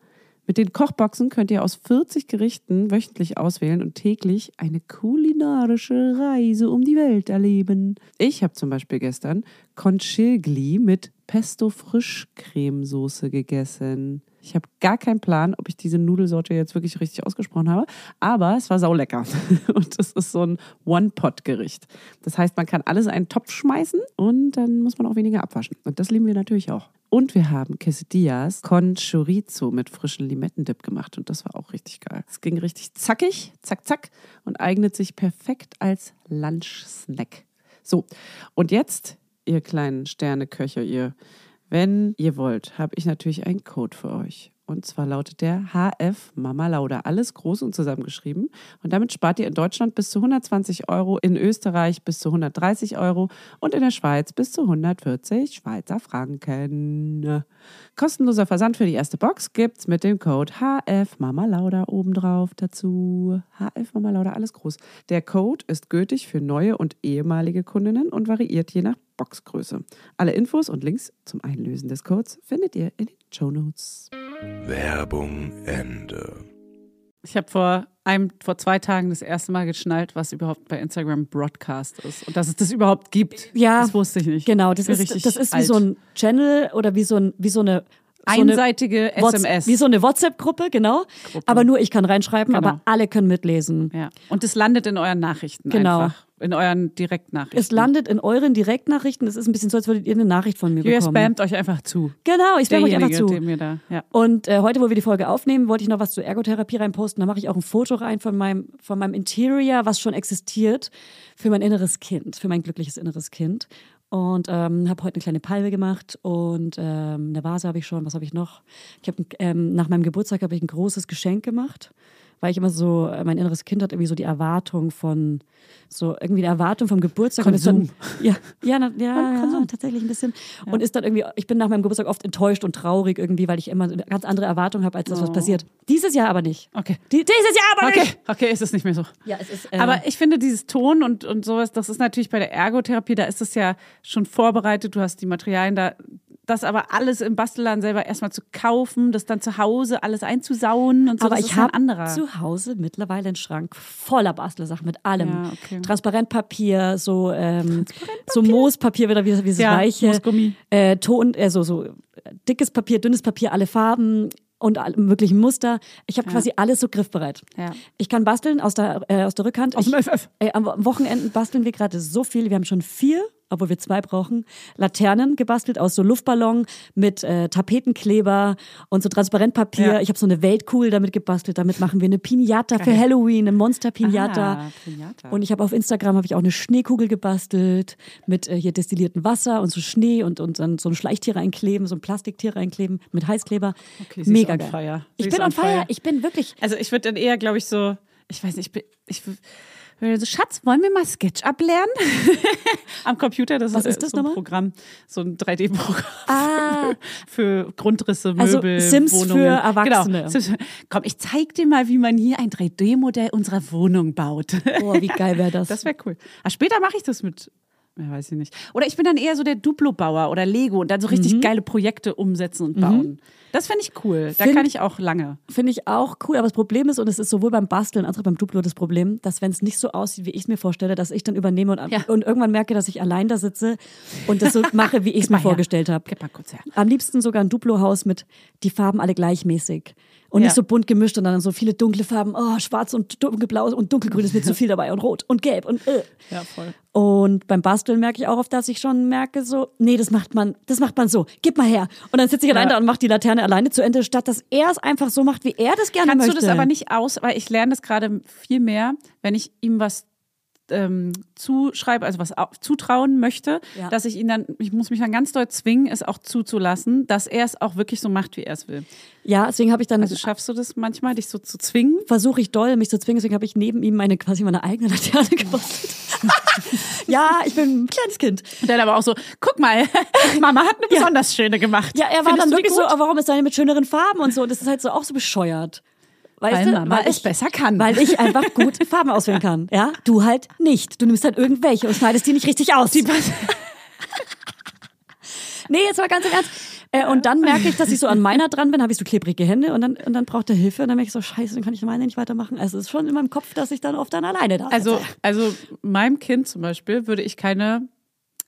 Mit den Kochboxen könnt ihr aus 40 Gerichten wöchentlich auswählen und täglich eine kulinarische Reise um die Welt erleben. Ich habe zum Beispiel gestern Conchigli mit Pesto Frischcremesoße gegessen. Ich habe gar keinen Plan, ob ich diese Nudelsorte jetzt wirklich richtig ausgesprochen habe, aber es war saulecker. Und es ist so ein One-Pot-Gericht. Das heißt, man kann alles in einen Topf schmeißen und dann muss man auch weniger abwaschen. Und das lieben wir natürlich auch. Und wir haben Quesadillas con Chorizo mit frischen Limettendip gemacht und das war auch richtig geil. Es ging richtig zackig, zack, zack und eignet sich perfekt als Lunch-Snack. So, und jetzt, ihr kleinen Sterneköcher, ihr, wenn ihr wollt, habe ich natürlich einen Code für euch. Und zwar lautet der HF Mama Lauda. Alles groß und zusammengeschrieben. Und damit spart ihr in Deutschland bis zu 120 Euro, in Österreich bis zu 130 Euro und in der Schweiz bis zu 140 Schweizer Franken. Kostenloser Versand für die erste Box gibt's mit dem Code HF Mama Lauda obendrauf dazu. HF Mama Lauda, alles groß. Der Code ist gültig für neue und ehemalige Kundinnen und variiert je nach Boxgröße. Alle Infos und Links zum Einlösen des Codes findet ihr in den Show Notes. Werbung Ende. Ich habe vor einem, vor zwei Tagen das erste Mal geschnallt, was überhaupt bei Instagram Broadcast ist und dass es das überhaupt gibt. Ja, das wusste ich nicht. Genau, das ist, richtig das ist wie alt. so ein Channel oder wie so, ein, wie so eine einseitige What's- SMS. Wie so eine WhatsApp-Gruppe, genau. Aber nur ich kann reinschreiben, Genau. aber alle können mitlesen. ja. Und es landet in euren Nachrichten Genau. einfach. In euren Direktnachrichten. Es landet in euren Direktnachrichten. Es ist ein bisschen so, als würdet ihr eine Nachricht von mir Ihr bekommen. spammt euch einfach zu. Genau, ich spam euch einfach zu. mir da, ja. Und äh, heute, wo wir die Folge aufnehmen, wollte ich noch was zur Ergotherapie reinposten. Da mache ich auch ein Foto rein von meinem, von meinem Interior, was schon existiert, für mein inneres Kind, für mein glückliches inneres Kind. Und ähm, habe heute eine kleine Palme gemacht und ähm, eine Vase habe ich schon. Was habe ich noch? Ich habe ähm, nach meinem Geburtstag habe ich ein großes Geschenk gemacht, weil ich immer so äh, mein inneres Kind hat irgendwie so die Erwartung von so irgendwie die Erwartung vom Geburtstag und ist Konsum. dann, ja ja na, ja, ja tatsächlich ein bisschen und ist dann irgendwie ich bin nach meinem Geburtstag oft enttäuscht und traurig irgendwie, weil ich immer eine ganz andere Erwartung habe als das was passiert. Dieses Jahr aber nicht. Okay. Die, dieses Jahr aber Okay, nicht. okay, ist es nicht mehr so. Ja, es ist. Äh, Aber ich finde, dieses Ton und, und sowas, das ist natürlich bei der Ergotherapie, da ist es ja schon vorbereitet, du hast die Materialien da. Das aber alles im Bastelladen selber erstmal zu kaufen, das dann zu Hause alles einzusauen und so, aber das ich habe zu Hause mittlerweile einen Schrank voller Bastelsachen mit allem. Ja, okay. Transparentpapier, so, ähm, so Moospapier, wieder wie dieses Ja, weiche. Moosgummi. Äh, Ton, äh, so, so äh, dickes Papier, dünnes Papier, alle Farben und alle möglichen Muster. Ich habe quasi alles so griffbereit. Ja. Ich kann basteln aus der, äh, aus der Rückhand. Aus dem ich, FF. Ey, am Wochenenden basteln wir gerade so viel. Wir haben schon vier, obwohl wir zwei brauchen, Laternen gebastelt aus so Luftballon mit äh, Tapetenkleber und so Transparentpapier. Ja. Ich habe so eine Weltkugel damit gebastelt. Damit machen wir eine Pinata für Halloween, eine Monster-Pinata. Ah. Und ich habe auf Instagram habe ich auch eine Schneekugel gebastelt mit äh, hier destilliertem Wasser und so Schnee und, und dann so ein Schleichtier reinkleben, so ein Plastiktier reinkleben mit Heißkleber. Okay, Mega geil. fire. Ich bin on fire. fire. Ich bin wirklich Also ich würde dann eher, glaube ich, so, ich weiß nicht, ich, bin- ich so, Schatz, wollen wir mal SketchUp lernen? Am Computer, das Was ist, ist das so ein nochmal? Programm, so ein 3D-Programm Ah. für Grundrisse, Also Möbel, Sims Wohnungen. für Erwachsene. Genau. Komm, ich zeig dir mal, wie man hier ein 3D-Modell unserer Wohnung baut. Boah, wie geil wäre das. Das wäre cool. Aber später mache ich das mit, ja, weiß ich nicht. Oder ich bin dann eher so der Duplo-Bauer oder Lego und dann so Mhm. richtig geile Projekte umsetzen und bauen. Das finde ich cool. Da Find- kann ich auch lange. Finde ich auch cool, aber das Problem ist, und es ist sowohl beim Basteln als auch beim Duplo das Problem, dass wenn es nicht so aussieht, wie ich es mir vorstelle, dass ich dann übernehme und, Ja. und irgendwann merke, dass ich allein da sitze und das so mache, wie ich es mir vorgestellt habe. Am liebsten sogar ein Duplo-Haus mit die Farben alle gleichmäßig. Und Ja. nicht so bunt gemischt und dann so viele dunkle Farben. Oh, schwarz und dunkelblau und dunkelgrün ist mir zu viel dabei und rot und gelb und äh. Ja, voll. Und beim Basteln merke ich auch oft, dass ich schon merke, so, nee, das macht man, das macht man so, gib mal her. Und dann sitze ich alleine da und mache die Laterne alleine zu Ende, statt dass er es einfach so macht, wie er das gerne Kannst möchte. du das aber nicht aus, weil ich lerne das gerade viel mehr, wenn ich ihm was ähm, zuschreibe, also was au- zutrauen möchte, Ja. dass ich ihn dann, ich muss mich dann ganz doll zwingen, es auch zuzulassen, dass er es auch wirklich so macht, wie er es will. Ja, deswegen habe ich dann, Also schaffst du das manchmal, dich so zu zwingen? versuche ich doll, mich zu zwingen, deswegen habe ich neben ihm meine, quasi meine eigene Laterne gebastelt. ja, ich bin ein kleines Kind. Und dann aber auch so, guck mal, Mama hat eine besonders schöne gemacht. Ja, er war Findest dann wirklich so, gut? warum ist deine mit schöneren Farben und so? Und das ist halt so auch so bescheuert. Weißt Weil du? Mama es ich, besser kann. Weil ich einfach gut Farben auswählen kann. Ja, du halt nicht. Du nimmst halt irgendwelche und schneidest die nicht richtig aus. nee, jetzt mal ganz im Ernst. Äh, und dann merke ich, dass ich so an meiner dran bin, habe ich so klebrige Hände und dann, und dann braucht er Hilfe und dann merke ich so, scheiße, dann kann ich meine nicht weitermachen. Also es ist schon in meinem Kopf, dass ich dann oft dann alleine da Also, also meinem Kind zum Beispiel würde ich keine,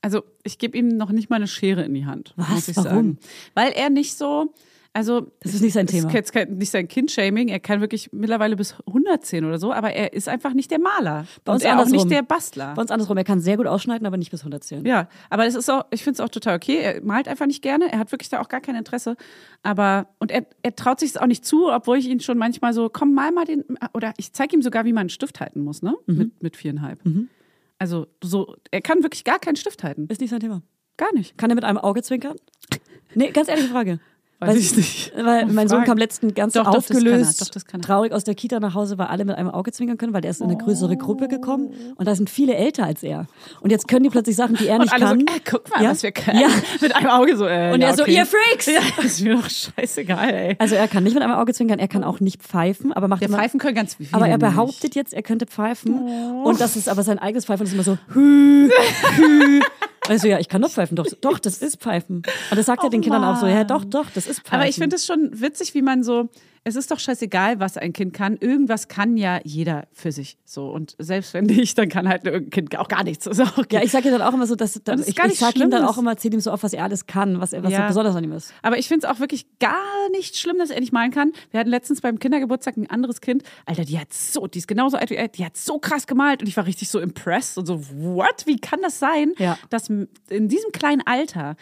also ich gebe ihm noch nicht mal eine Schere in die Hand. Was? Muss ich Warum? Sagen. Weil er nicht so, also Das ist nicht sein es Thema. ist jetzt kein, nicht sein Kind-Shaming, er kann wirklich mittlerweile bis 110 oder so, aber er ist einfach nicht der Maler. Bei uns und er auch andersrum. nicht der Bastler. Bei uns andersrum, er kann sehr gut ausschneiden, aber nicht bis 110. Ja, aber das ist auch, ich finde es auch total okay. Er malt einfach nicht gerne. Er hat wirklich da auch gar kein Interesse. Aber, und er, er traut sich es auch nicht zu, obwohl ich ihn schon manchmal so, komm, mal mal den, oder ich zeige ihm sogar, wie man einen Stift halten muss, ne? Mhm. Mit, mit viereinhalb. Also, so, er kann wirklich gar keinen Stift halten. Ist nicht sein Thema. Gar nicht. Kann er mit einem Auge zwinkern? Nee, ganz ehrliche Frage. Weiß ich nicht. Weil mein Sohn Fragen. kam letzten ganz Doch, doch, das kann er. aufgelöst, Doch, das kann er. traurig aus der Kita nach Hause, weil alle mit einem Auge zwinkern können, weil der ist in eine größere Gruppe gekommen und da sind viele älter als er. Und jetzt können die plötzlich Sachen, die er Und nicht alle kann. so, äh, guck mal, Ja? was wir können. Ja. Mit einem Auge so, äh, Und ja, er so, okay. ihr Freaks! Ja, das ist mir doch scheißegal, ey. Also er kann nicht mit einem Auge zwinkern, er kann auch nicht pfeifen, aber macht Der immer, Pfeifen können ganz viele aber er nicht. behauptet jetzt, er könnte pfeifen und das ist aber sein eigenes Pfeifen das ist immer so hü, hü. Also ja, ich kann doch pfeifen, doch, doch, das ist Pfeifen. Und das sagt er den Kindern auch so, ja, doch, doch, das ist Pfeifen. Aber ich finde es schon witzig, wie man so, es ist doch scheißegal, was ein Kind kann. Irgendwas kann ja jeder für sich. So. Und selbst wenn nicht, dann kann halt irgendein Kind auch gar nichts. Auch okay. Ja, ich sage ja dann auch immer so, dass, dass das ist ich, gar ich sage ihm dann auch immer, erzähl ihm so oft, was er alles kann, was, er- was Ja. so besonders an ihm ist. Aber ich finde es auch wirklich gar nicht schlimm, dass er nicht malen kann. Wir hatten letztens beim Kindergeburtstag ein anderes Kind. Alter, die hat so, die ist genauso alt wie er, die hat so krass gemalt und ich war richtig so impressed und so, what? Wie kann das sein, Ja. dass in diesem kleinen Alter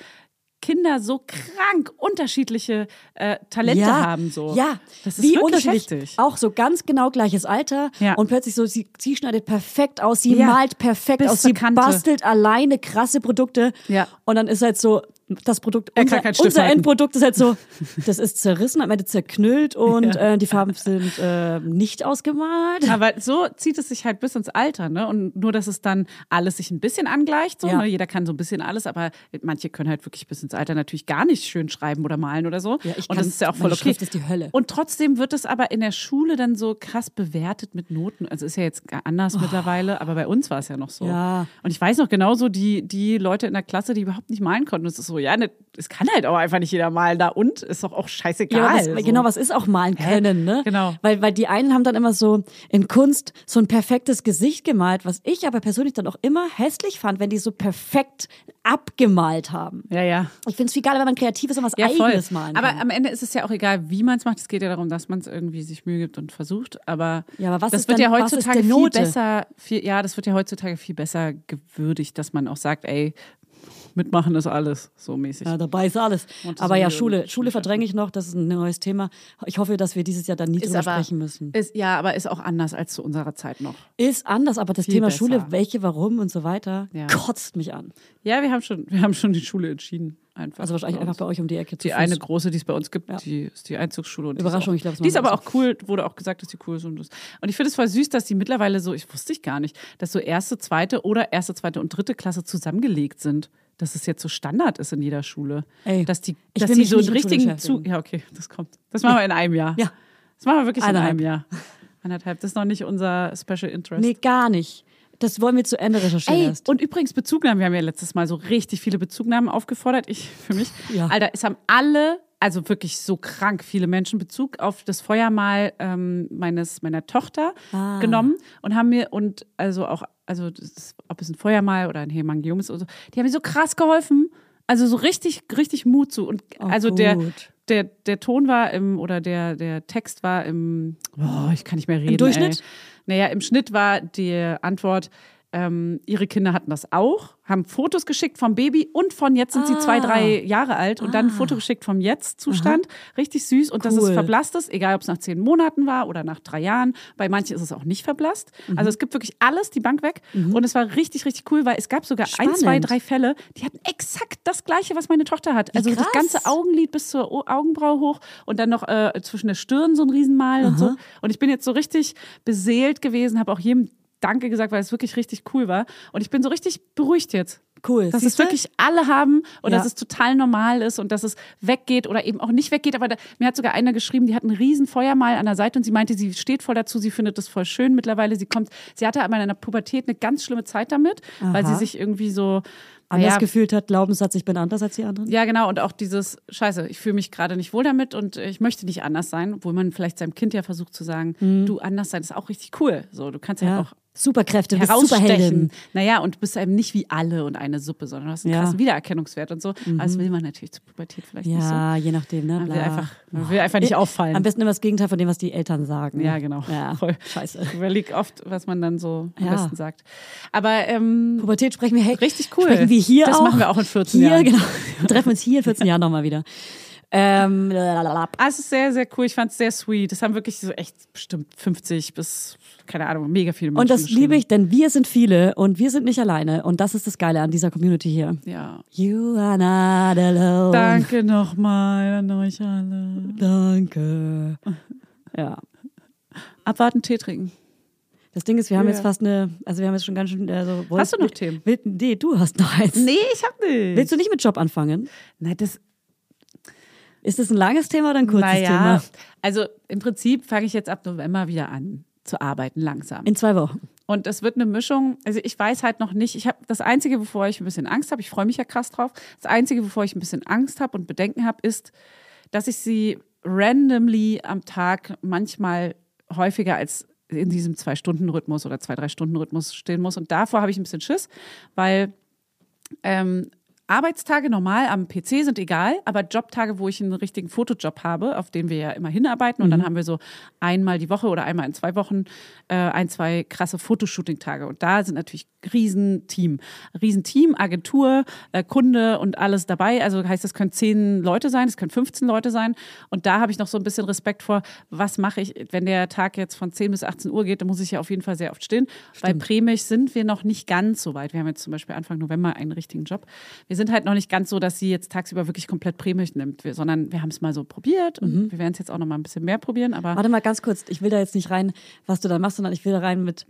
Kinder so krank unterschiedliche äh, Talente haben? So. Ja, das ist wie wirklich unterschiedlich. heftig. Auch so ganz genau gleiches Alter Ja. und plötzlich so, sie, sie schneidet perfekt aus, sie Ja, malt perfekt bis aus, sie Kante. bastelt alleine krasse Produkte Ja. und dann ist halt so, das Produkt, Er unser, unser. Endprodukt ist halt so, das ist zerrissen, am Ende zerknüllt und äh, die Farben sind äh, nicht ausgemalt. Aber so zieht es sich halt bis ins Alter, ne? Und nur, dass es dann alles sich ein bisschen angleicht. So, Ja. ne? Jeder kann so ein bisschen alles, aber manche können halt wirklich bis ins Alter natürlich gar nicht schön schreiben oder malen oder so. Ja, ich und das ist ja auch voll okay. Schrift ist die Hölle. Und trotzdem wird es aber in der Schule dann so krass bewertet mit Noten. Also ist ja jetzt anders mittlerweile, aber bei uns war es ja noch so. Oh. Ja. Und ich weiß noch genauso, die, die Leute in der Klasse, die überhaupt nicht malen konnten, es ist so, ja, ne, es kann halt auch einfach nicht jeder malen da und ist doch auch scheißegal. Ja, aber was, so. genau, was ist auch malen können, ne? Genau. Weil, weil die einen haben dann immer so in Kunst so ein perfektes Gesicht gemalt, was ich aber persönlich dann auch immer hässlich fand, wenn die so perfekt abgemalt haben. Ja, ja. Ich finde es viel geiler, wenn man kreativ ist und was Ja, voll. Eigenes malen Aber kann. am Ende ist es ja auch egal, wie man es macht. Es geht ja darum, dass man es irgendwie sich Mühe gibt und versucht. Aber Ja, aber was das ist wird denn- ja heutzutage viel besser. Viel, ja, das wird ja heutzutage viel besser gewürdigt, dass man auch sagt, ey, mitmachen ist alles so mäßig. ja, dabei ist alles. Aber ja, Schule, Schule verdränge ich noch, das ist ein neues Thema. Ich hoffe, dass wir dieses Jahr dann nie Ist drüber aber- sprechen müssen. Ist, ja, aber ist auch anders als zu unserer Zeit noch. Ist anders, aber das Viel Thema besser. Schule, welche, warum und so weiter, Ja. kotzt mich an. Ja, wir haben schon, wir haben schon die Schule entschieden. Einfach. Also wahrscheinlich Bei einfach bei euch um die Ecke zu Die Fuß. eine große, die es bei uns gibt, Ja. die ist die Einzugsschule. Und Überraschung, die ich ist auch, Die ist machen wir aber auch cool, wurde auch gesagt, dass die cool ist. Und, das- und ich finde es voll süß, dass die mittlerweile so, ich wusste ich gar nicht, dass so erste, zweite oder erste, zweite und dritte Klasse zusammengelegt sind. Dass es jetzt so Standard ist in jeder Schule. Ey, dass die, dass die so einen richtigen Zug. Ja, okay, das kommt. Das machen wir in einem Jahr. Ja. Das machen wir wirklich in Eineinhalb. einem Jahr. Anderthalb. Das ist noch nicht unser Special Interest. Nee, gar nicht. Das wollen wir zu Ende recherchieren Ey, erst. und übrigens Bezugnahmen, wir haben ja letztes Mal so richtig viele Bezugnahmen aufgefordert, ich für mich. Ja. Alter, es haben alle, also wirklich so krank viele Menschen Bezug auf das Feuermal ähm, meines, meiner Tochter Ah. genommen und haben mir, und also auch, also das ob es ein Feuermal oder ein Hemangiom ist oder so, die haben mir so krass geholfen. Also so richtig, richtig Mut zu. Und Oh, also der, gut. der, der Ton war im, oder der, der Text war im, oh, ich kann nicht mehr reden. Durchschnitt? Ey. Naja, im Schnitt war die Antwort, ähm, ihre Kinder hatten das auch, haben Fotos geschickt vom Baby und von jetzt sind sie zwei, Ah. drei Jahre alt und dann ein Foto geschickt vom Jetzt-Zustand. Richtig süß und dass es Cool. verblasst ist, egal ob es nach zehn Monaten war oder nach drei Jahren. Bei manchen ist es auch nicht verblasst. Mhm. Also es gibt wirklich alles, die Bank weg. Und es war richtig, richtig cool, weil es gab sogar ein, zwei, Spannend. drei Fälle, die hatten exakt das Gleiche, was meine Tochter hat. Also das ganze Augenlid bis zur O- Augenbraue hoch und dann noch äh, zwischen der Stirn so ein Riesenmal und so. Und ich bin jetzt so richtig beseelt gewesen, habe auch jedem Danke gesagt, weil es wirklich richtig cool war. Und ich bin so richtig beruhigt jetzt. Cool. Dass es Siehste? wirklich alle haben und Ja. dass es total normal ist und dass es weggeht oder eben auch nicht weggeht. Aber da, mir hat sogar einer geschrieben, die hat ein riesen Feuermal an der Seite und sie meinte, sie steht voll dazu, sie findet das voll schön mittlerweile. Sie kommt, sie hatte aber in der Pubertät eine ganz schlimme Zeit damit, weil Aha. sie sich irgendwie so anders naja, gefühlt hat, Glaubenssatz, ich bin anders als die anderen. ja, genau. Und auch dieses, scheiße, ich fühle mich gerade nicht wohl damit und ich möchte nicht anders sein, obwohl man vielleicht seinem Kind ja versucht zu sagen, du anders sein ist auch richtig cool. So, du kannst ja, Mhm. Ja. auch Superkräfte, bist. Superheldin. Naja, und du bist eben nicht wie alle und eine Suppe, sondern du hast einen Ja. Mhm. krassen Wiedererkennungswert und so. Aber das will man natürlich zur Pubertät vielleicht nicht so. Ja, je nachdem, ne? Man will einfach, man will einfach nicht auffallen. Am besten immer das Gegenteil von dem, was die Eltern sagen. Ja, genau. Ja, Voll. scheiße. Ich überlege oft, was man dann so am Ja. besten sagt. Aber ähm, Pubertät sprechen wir, hey, Richtig cool. Sprechen wir hier Das auch. machen wir auch in 14 hier, Jahren. Genau. Wir treffen uns hier in 14 Jahren nochmal wieder. Ähm, ah, es ist sehr, sehr cool. Ich fand es sehr sweet. Das haben wirklich so echt bestimmt 50 bis, keine Ahnung, mega viele Menschen und das liebe ich, denn wir sind viele und wir sind nicht alleine. Und das ist das Geile an dieser Community hier. Ja. You are not alone. Danke nochmal an euch alle. Danke. Ja. Abwarten, Tee trinken. Das Ding ist, wir haben Ja. jetzt fast eine, also wir haben jetzt schon ganz schön. Also, Hast du noch Themen? Will, nee, du hast noch eins. Nee, ich hab nicht. Willst du nicht mit Job anfangen? Nein, das, Ist das ein langes Thema oder ein kurzes naja, Thema? also im Prinzip fange ich jetzt ab November wieder an zu arbeiten, langsam. In zwei Wochen. Und es wird eine Mischung. Also ich weiß halt noch nicht. Ich habe das Einzige, wovor ich ein bisschen Angst habe, ich freue mich ja krass drauf. Das Einzige, wovor ich ein bisschen Angst habe und Bedenken habe, ist, dass ich sie randomly am Tag manchmal häufiger als in diesem Zwei-Stunden-Rhythmus oder Zwei-Drei-Stunden-Rhythmus stehen muss. Und davor habe ich ein bisschen Schiss, weil ähm, Arbeitstage normal am PC sind egal, aber Jobtage, wo ich einen richtigen Fotojob habe, auf den wir ja immer hinarbeiten und dann haben wir so einmal die Woche oder einmal in zwei Wochen äh, ein, zwei krasse Fotoshooting-Tage. Und da sind natürlich Riesenteam. Riesenteam, Agentur, äh, Kunde und alles dabei. Also heißt, es können zehn Leute sein, es können 15 Leute sein. Und da habe ich noch so ein bisschen Respekt vor, was mache ich, wenn der Tag jetzt von 10 bis 18 Uhr geht, dann muss ich ja auf jeden Fall sehr oft stehen. Bei Premich sind wir noch nicht ganz so weit. Wir haben jetzt zum Beispiel Anfang November einen richtigen Job. Wir sind halt noch nicht ganz so, dass sie jetzt tagsüber wirklich komplett Premich nimmt, wir, sondern wir haben es mal so probiert und wir werden es jetzt auch noch mal ein bisschen mehr probieren. Aber Warte mal ganz kurz, ich will da jetzt nicht rein, was du da machst, sondern ich will da rein mit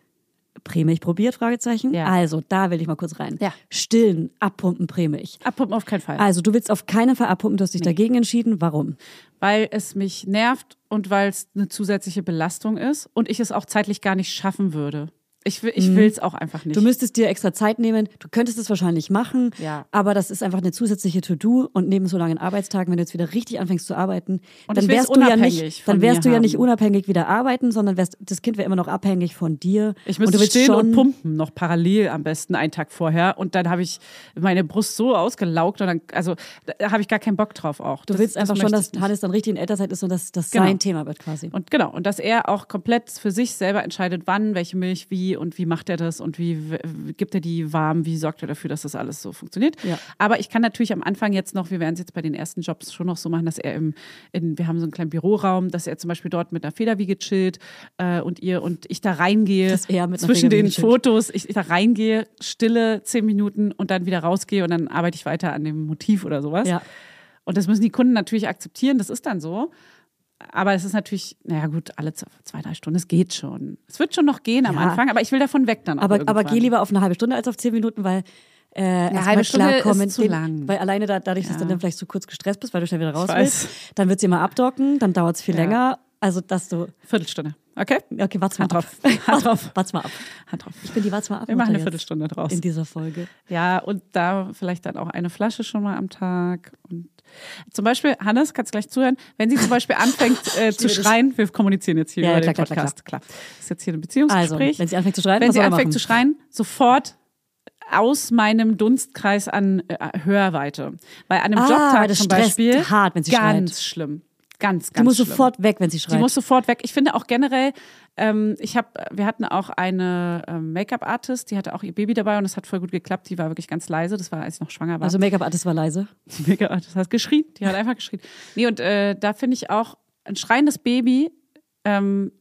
Prämilch probiert, Fragezeichen. Ja. Also, da will ich mal kurz rein. Ja. Stillen, abpumpen, Prämilch. abpumpen auf keinen Fall. Also, du willst auf keinen Fall abpumpen, du hast dich dagegen entschieden. Warum? weil es mich nervt und weil es eine zusätzliche Belastung ist und ich es auch zeitlich gar nicht schaffen würde. Ich will ich will es auch einfach nicht. Mhm. Du müsstest dir extra Zeit nehmen. Du könntest es wahrscheinlich machen, Ja. aber das ist einfach eine zusätzliche To-Do und neben so langen Arbeitstagen, wenn du jetzt wieder richtig anfängst zu arbeiten, Und dann wärst du ja nicht, dann wärst du ja nicht unabhängig wieder arbeiten, sondern wärst, das Kind wäre immer noch abhängig von dir. ich und müsste willst stehen schon, und pumpen noch parallel am besten einen Tag vorher und dann habe ich meine Brust so ausgelaugt und dann also da habe ich gar keinen Bock drauf auch. Du Das- willst einfach schon, dass. Hannes dann richtig in Elternzeit ist und dass das Genau. sein Thema wird quasi. Und genau, und dass er auch komplett für sich selber entscheidet, wann, welche Milch, wie und wie macht er das und wie gibt er die warm, wie sorgt er dafür, dass das alles so funktioniert. Ja. Aber ich kann natürlich am Anfang jetzt noch, wir werden es jetzt bei den ersten Jobs schon noch so machen, dass er im, in, wir haben so einen kleinen Büroraum, dass er zum Beispiel dort mit einer Federwiege chillt äh, und ihr und ich da reingehe zwischen den chillt. Fotos, ich, ich da reingehe, stille zehn Minuten und dann wieder rausgehe und dann arbeite ich weiter an dem Motiv oder sowas. Ja. Und das müssen die Kunden natürlich akzeptieren, das ist dann so. Aber es ist natürlich, naja gut, alle zwei, drei Stunden, es geht schon. Es wird schon noch gehen am Ja. Anfang, aber ich will davon weg dann auch Aber, aber geh lieber auf eine halbe Stunde als auf zehn Minuten, weil äh, erstmal halbe Stunde klarkommen, ist zu den- lang. Weil alleine da, dadurch, dass Ja. du dann vielleicht zu kurz gestresst bist, weil du schnell wieder raus willst, dann wird sie immer abdocken, dann dauert es viel Ja. länger. Also, dass du. Viertelstunde, okay? Okay, warte mal Hand ab. drauf. Hand drauf. Warte mal ab. Hand drauf. Ich bin die Warte mal ab. Wir machen eine Viertelstunde draus. In dieser Folge. Ja, und da vielleicht dann auch eine Flasche schon mal am Tag. Und zum Beispiel, Hannes, kannst gleich zuhören, wenn sie zum Beispiel anfängt äh, zu schreien, wir kommunizieren jetzt hier Ja, ja, über klar, den klar, klar, Podcast. Klar, Das ist jetzt hier ein Also, Beziehungsgespräch. wenn sie anfängt zu schreien, wenn sie anfängt machen? zu schreien, sofort aus meinem Dunstkreis an äh, Hörweite. Weil an einem Ah, Jobtag das zum Beispiel hart, wenn sie ganz schreit. schlimm. Ganz, ganz Die muss schlimm. sofort weg, wenn sie schreit. Die muss sofort weg. Ich finde auch generell, ähm, ich habe, wir hatten auch eine ähm, Make-up-Artist, die hatte auch ihr Baby dabei und es hat voll gut geklappt. Die war wirklich ganz leise. Das war, als ich noch schwanger war. also, Make-up-Artist war leise. Die Make-up-Artist hat geschrien. Die hat einfach geschrien. Nee, und äh, da finde ich auch, ein schreiendes Baby ähm,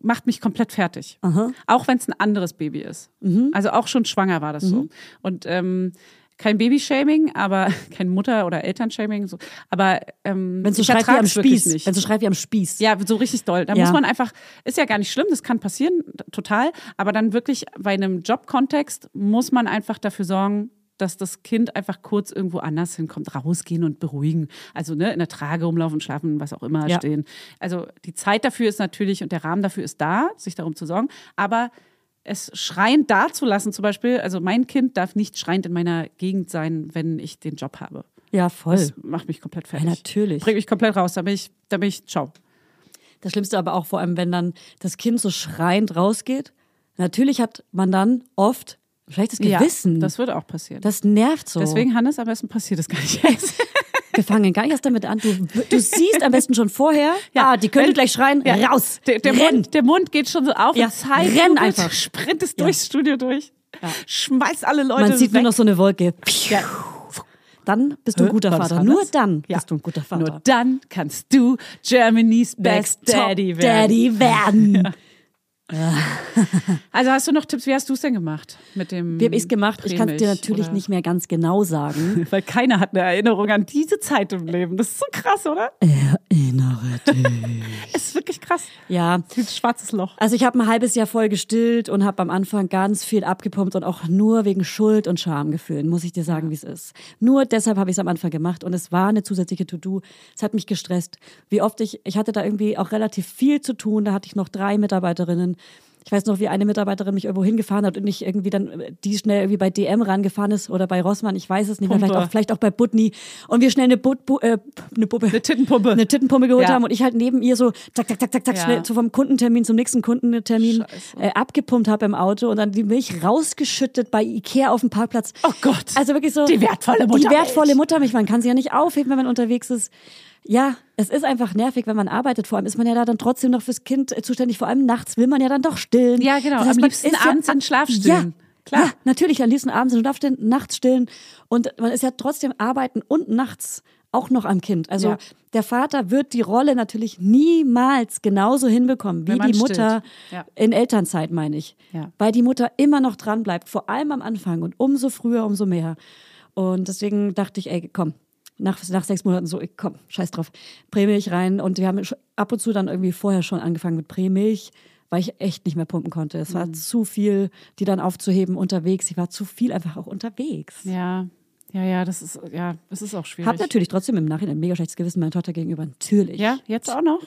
macht mich komplett fertig. Aha. Auch wenn es ein anderes Baby ist. Mhm. Also auch schon schwanger war das so. Und ähm, kein Babyshaming, aber kein Mutter- oder Elternshaming. So. Aber ähm, Wenn sie ich schreit wie am Spieß. nicht. Wenn sie schreit wie am Spieß. Ja, so richtig doll. Da Ja. muss man einfach, ist ja gar nicht schlimm, das kann passieren, total. Aber dann wirklich bei einem Jobkontext muss man einfach dafür sorgen, dass das Kind einfach kurz irgendwo anders hinkommt, rausgehen und beruhigen. Also ne, in der Trage rumlaufen, schlafen, was auch immer Ja. stehen. Also die Zeit dafür ist natürlich und der Rahmen dafür ist da, sich darum zu sorgen. Aber es schreiend dazulassen, zum Beispiel, also mein Kind darf nicht schreiend in meiner Gegend sein, wenn ich den Job habe. Ja, voll. Das macht mich komplett fertig. Ja, natürlich. Bringt mich komplett raus. Da bin ich, da bin ich, ciao. Das Schlimmste aber auch vor allem, wenn dann das Kind so schreiend rausgeht. Natürlich hat man dann oft schlechtes Gewissen. Ja, das wird auch passieren. das nervt so. Deswegen, Hannes, am besten passiert es gar nicht erst. Wir fangen gar nicht erst damit an. Du, du siehst am besten schon vorher, Ja, ah, die könnte wenn- gleich schreien, Ja, raus, Der, der. Mund, der Mund geht schon so auf Ja, Zeit. renn einfach. Sprintest Ja. durchs Studio durch. Schmeißt alle Leute Man sieht weg. nur noch so eine Wolke. Dann bist du ein guter Vater. anders? Nur dann Ja. bist du ein guter Vater. Nur dann kannst du Germany's Best Top Daddy werden. Daddy werden. Also hast du noch Tipps? Wie hast du es denn gemacht mit dem Wie habe ich es gemacht? Ich kann es dir Prämilch natürlich oder- nicht mehr ganz genau sagen. Weil keiner hat eine Erinnerung an diese Zeit im Leben. Das ist so krass, oder? Erinnere dich. Es ist wirklich krass. Ja, Wie ein schwarzes Loch. Also ich habe ein halbes Jahr voll gestillt und habe am Anfang ganz viel abgepumpt und auch nur wegen Schuld und Schamgefühlen, muss ich dir sagen, wie es ist. Nur deshalb habe ich es am Anfang gemacht und es war eine zusätzliche To-Do. Es hat mich gestresst. Wie oft ich, ich hatte da irgendwie auch relativ viel zu tun, da hatte ich noch drei Mitarbeiterinnen. Ich weiß noch, wie eine Mitarbeiterin mich irgendwo hingefahren hat und nicht irgendwie dann äh, die schnell irgendwie bei DM rangefahren ist oder bei Rossmann, ich weiß es nicht mehr, vielleicht auch, vielleicht auch bei Butni und wir schnell eine, But, Bu, äh, eine, Puppe, Eine Tittenpumpe. eine Tittenpumpe geholt Ja. haben und ich halt neben ihr so zack, zack, zack, zack, zack, Ja. schnell so vom Kundentermin zum nächsten Kundentermin äh, abgepumpt habe im Auto und dann die Milch rausgeschüttet bei Ikea auf dem Parkplatz. Oh Gott. Also wirklich so. Die wertvolle Die Muttermilch. wertvolle Muttermilch. Man kann sie ja nicht aufheben, wenn man unterwegs ist. Ja, es ist einfach nervig, wenn man arbeitet. Vor allem ist man ja da dann trotzdem noch fürs Kind äh, zuständig. Vor allem nachts will man ja dann doch stillen. Ja, genau. Das heißt, Am liebsten ist ja- abends in Schlaf stillen. Ja, Klar. Ja, natürlich. Am liebsten abends in Schlaf stillen, nachts stillen. Und man ist ja trotzdem arbeiten und nachts auch noch am Kind. Also Ja. der Vater wird die Rolle natürlich niemals genauso hinbekommen wie die Mutter. Ja. in Elternzeit, meine ich. Ja. Weil die Mutter immer noch dran bleibt, vor allem am Anfang und umso früher, umso mehr. Und deswegen dachte ich, ey, komm, nach, nach sechs Monaten so, komm, scheiß drauf, Prämilch rein. Und wir haben ab und zu dann irgendwie vorher schon angefangen mit Prämilch, weil ich echt nicht mehr pumpen konnte. Es Mhm. war zu viel, die dann aufzuheben unterwegs. Ich war zu viel einfach auch unterwegs. Ja, ja, ja, das ist, ja, das ist auch schwierig. Hab natürlich trotzdem im Nachhinein ein mega schlechtes Gewissen meiner Tochter gegenüber. Natürlich. ja, jetzt auch noch?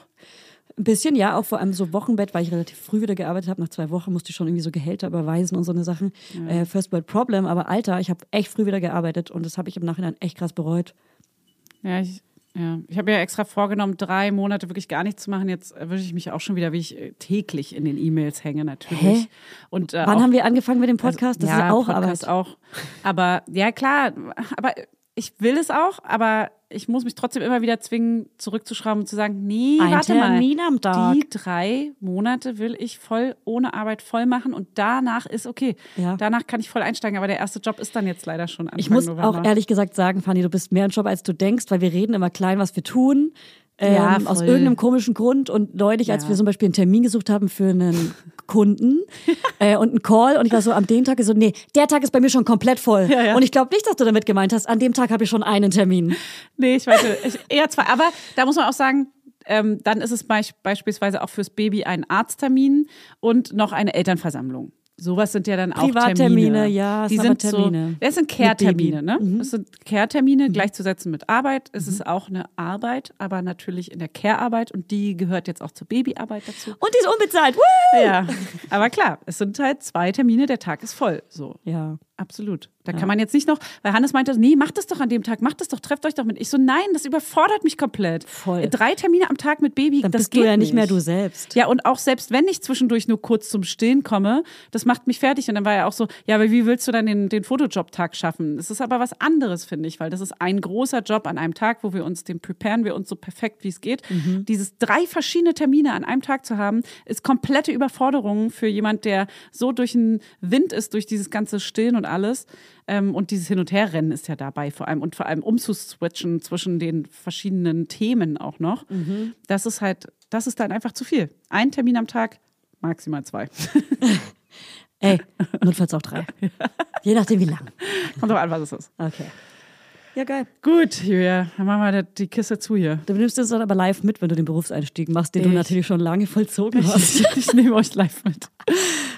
Ein bisschen, ja, auch vor allem so Wochenbett, weil ich relativ früh wieder gearbeitet habe. Nach zwei Wochen musste ich schon irgendwie so Gehälter überweisen und so eine Sachen. Äh, First World Problem, aber Alter, ich habe echt früh wieder gearbeitet und das habe ich im Nachhinein echt krass bereut. Ja, ich, ja. ich habe ja extra vorgenommen, drei Monate wirklich gar nichts zu machen. Jetzt erwische ich mich auch schon wieder, wie ich äh, täglich in den E-Mails hänge, natürlich. Hä? Und, äh, Wann auch, haben wir angefangen mit dem Podcast? das ja, ist ja auch Podcast Arbeit. auch. Aber ja, klar, aber ich will es auch, aber ich muss mich trotzdem immer wieder zwingen, zurückzuschrauben und zu sagen, nee, Ein warte Termin mal. am Tag. Die drei Monate will ich voll ohne Arbeit voll machen und danach ist okay. Ja. Danach kann ich voll einsteigen, aber der erste Job ist dann jetzt leider schon Anfang Ich muss November. auch ehrlich gesagt sagen, Fanny, du bist mehr ein Job, als du denkst, weil wir reden immer klein, was wir tun. Ähm, Ja, aus irgendeinem komischen Grund. Und neulich, als Ja. wir zum Beispiel einen Termin gesucht haben für einen Kunden äh, und einen Call, und ich war so am dem Tag so, nee, der Tag ist bei mir schon komplett voll. Ja, ja. Und ich glaube nicht, dass du damit gemeint hast, an dem Tag habe ich schon einen Termin. Nee, ich weiß nicht. Ich, eher zwei. Aber da muss man auch sagen, ähm, dann ist es beis beispielsweise auch fürs Baby ein Arzttermin und noch eine Elternversammlung. Sowas sind ja dann auch Privattermine, Termine. ja, Die sind aber so, Termine. das sind Care-Termine, Baby. Mhm. ne? Das sind Care-Termine gleichzusetzen mit Arbeit. Es ist auch eine Arbeit, aber natürlich in der Care-Arbeit und die gehört jetzt auch zur Babyarbeit dazu. Und die ist unbezahlt. Woo! Ja, aber klar, es sind halt zwei Termine, der Tag ist voll. So. Ja. Absolut. Da kann man jetzt nicht noch, weil Hannes meinte, nee, macht das doch an dem Tag, macht das doch, trefft euch doch mit. Ich so, nein, das überfordert mich komplett. Voll. Drei Termine am Tag mit Baby, Dann das bist geht du ja nicht mehr du selbst. Ja, und auch selbst wenn ich zwischendurch nur kurz zum Stillen komme, das macht mich fertig. Und dann war er auch so, ja, aber wie willst du dann den, den Fotojob-Tag schaffen? Das ist aber was anderes, finde ich, weil das ist ein großer Job an einem Tag, wo wir uns den preparen, wir uns so perfekt wie es geht. Mhm. Dieses drei verschiedene Termine an einem Tag zu haben, ist komplette Überforderung für jemand, der so durch den Wind ist, durch dieses ganze Stillen und alles. Ähm, und dieses Hin- und Herrennen ist ja dabei vor allem. Und vor allem umzuswitchen zwischen den verschiedenen Themen auch noch. Mhm. Das ist halt, das ist dann einfach zu viel. Ein Termin am Tag, maximal zwei. Ey, notfalls auch drei. Je nachdem, wie lang. Kommt doch an, was es ist. Okay. Ja, geil. Gut, Julia, dann machen wir die Kiste zu hier. Du nimmst es dann aber live mit, wenn du den Berufseinstieg machst, den du Ich- natürlich schon lange vollzogen hast. Ich nehme euch live mit.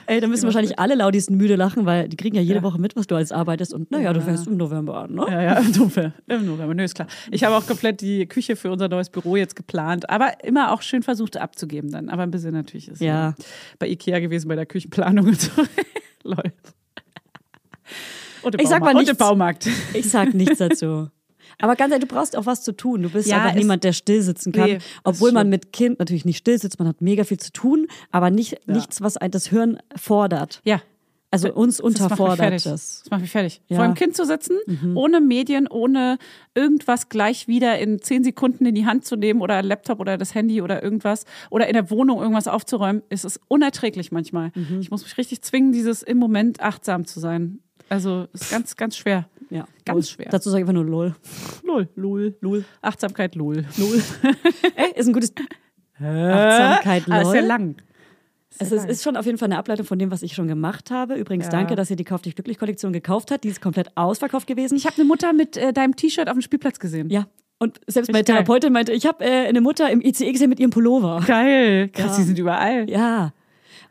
Ey, da müssen wahrscheinlich alle Laudisten müde lachen, weil die kriegen ja jede Ja. Woche mit, was du alles arbeitest. Und naja, du fängst im November an, ne? Ja, ja, im November. Im November, nö, ist klar. Ich habe auch komplett die Küche für unser neues Büro jetzt geplant, aber immer auch schön versucht abzugeben dann. Aber ein bisschen natürlich ist Ja. äh, bei Ikea gewesen, bei der Küchenplanung und so. Leute. Und Ich sag mal Baumarkt. Und im nichts. Baumarkt. Ich sag nichts dazu. Aber ganz ehrlich, du brauchst auch was zu tun. Du bist Ja, einfach niemand, der still sitzen kann. Nee, obwohl man mit Kind natürlich nicht still sitzt. Man hat mega viel zu tun, aber nicht, nichts, was ein das Hirn fordert. Ja. Also uns Das macht unterfordert das. Das macht mich fertig. Ja. Vor dem Kind zu sitzen, ohne Medien, ohne irgendwas gleich wieder in zehn Sekunden in die Hand zu nehmen oder ein Laptop oder das Handy oder irgendwas oder in der Wohnung irgendwas aufzuräumen, ist es unerträglich manchmal. Ich muss mich richtig zwingen, dieses im Moment achtsam zu sein. Also ist ganz, ganz schwer. Ja. Ganz Lol. schwer. Dazu sage ich einfach nur LOL. Lol, lol, lol. Achtsamkeit, lol. LOL. Ey, ist ein gutes Achtsamkeit, Ah, ist ja lol. lang. Also es ist schon auf jeden Fall eine Ableitung von dem, was ich schon gemacht habe. Übrigens Ja. danke, dass ihr die Kauf dich glücklich Kollektion gekauft habt. Die ist komplett ausverkauft gewesen. Ich habe eine Mutter mit äh, deinem T-Shirt auf dem Spielplatz gesehen. ja. Und selbst meine. Therapeutin meinte, ich habe äh, eine Mutter im ICE gesehen mit ihrem Pullover. Geil. Krass, Ja. die sind überall. Ja.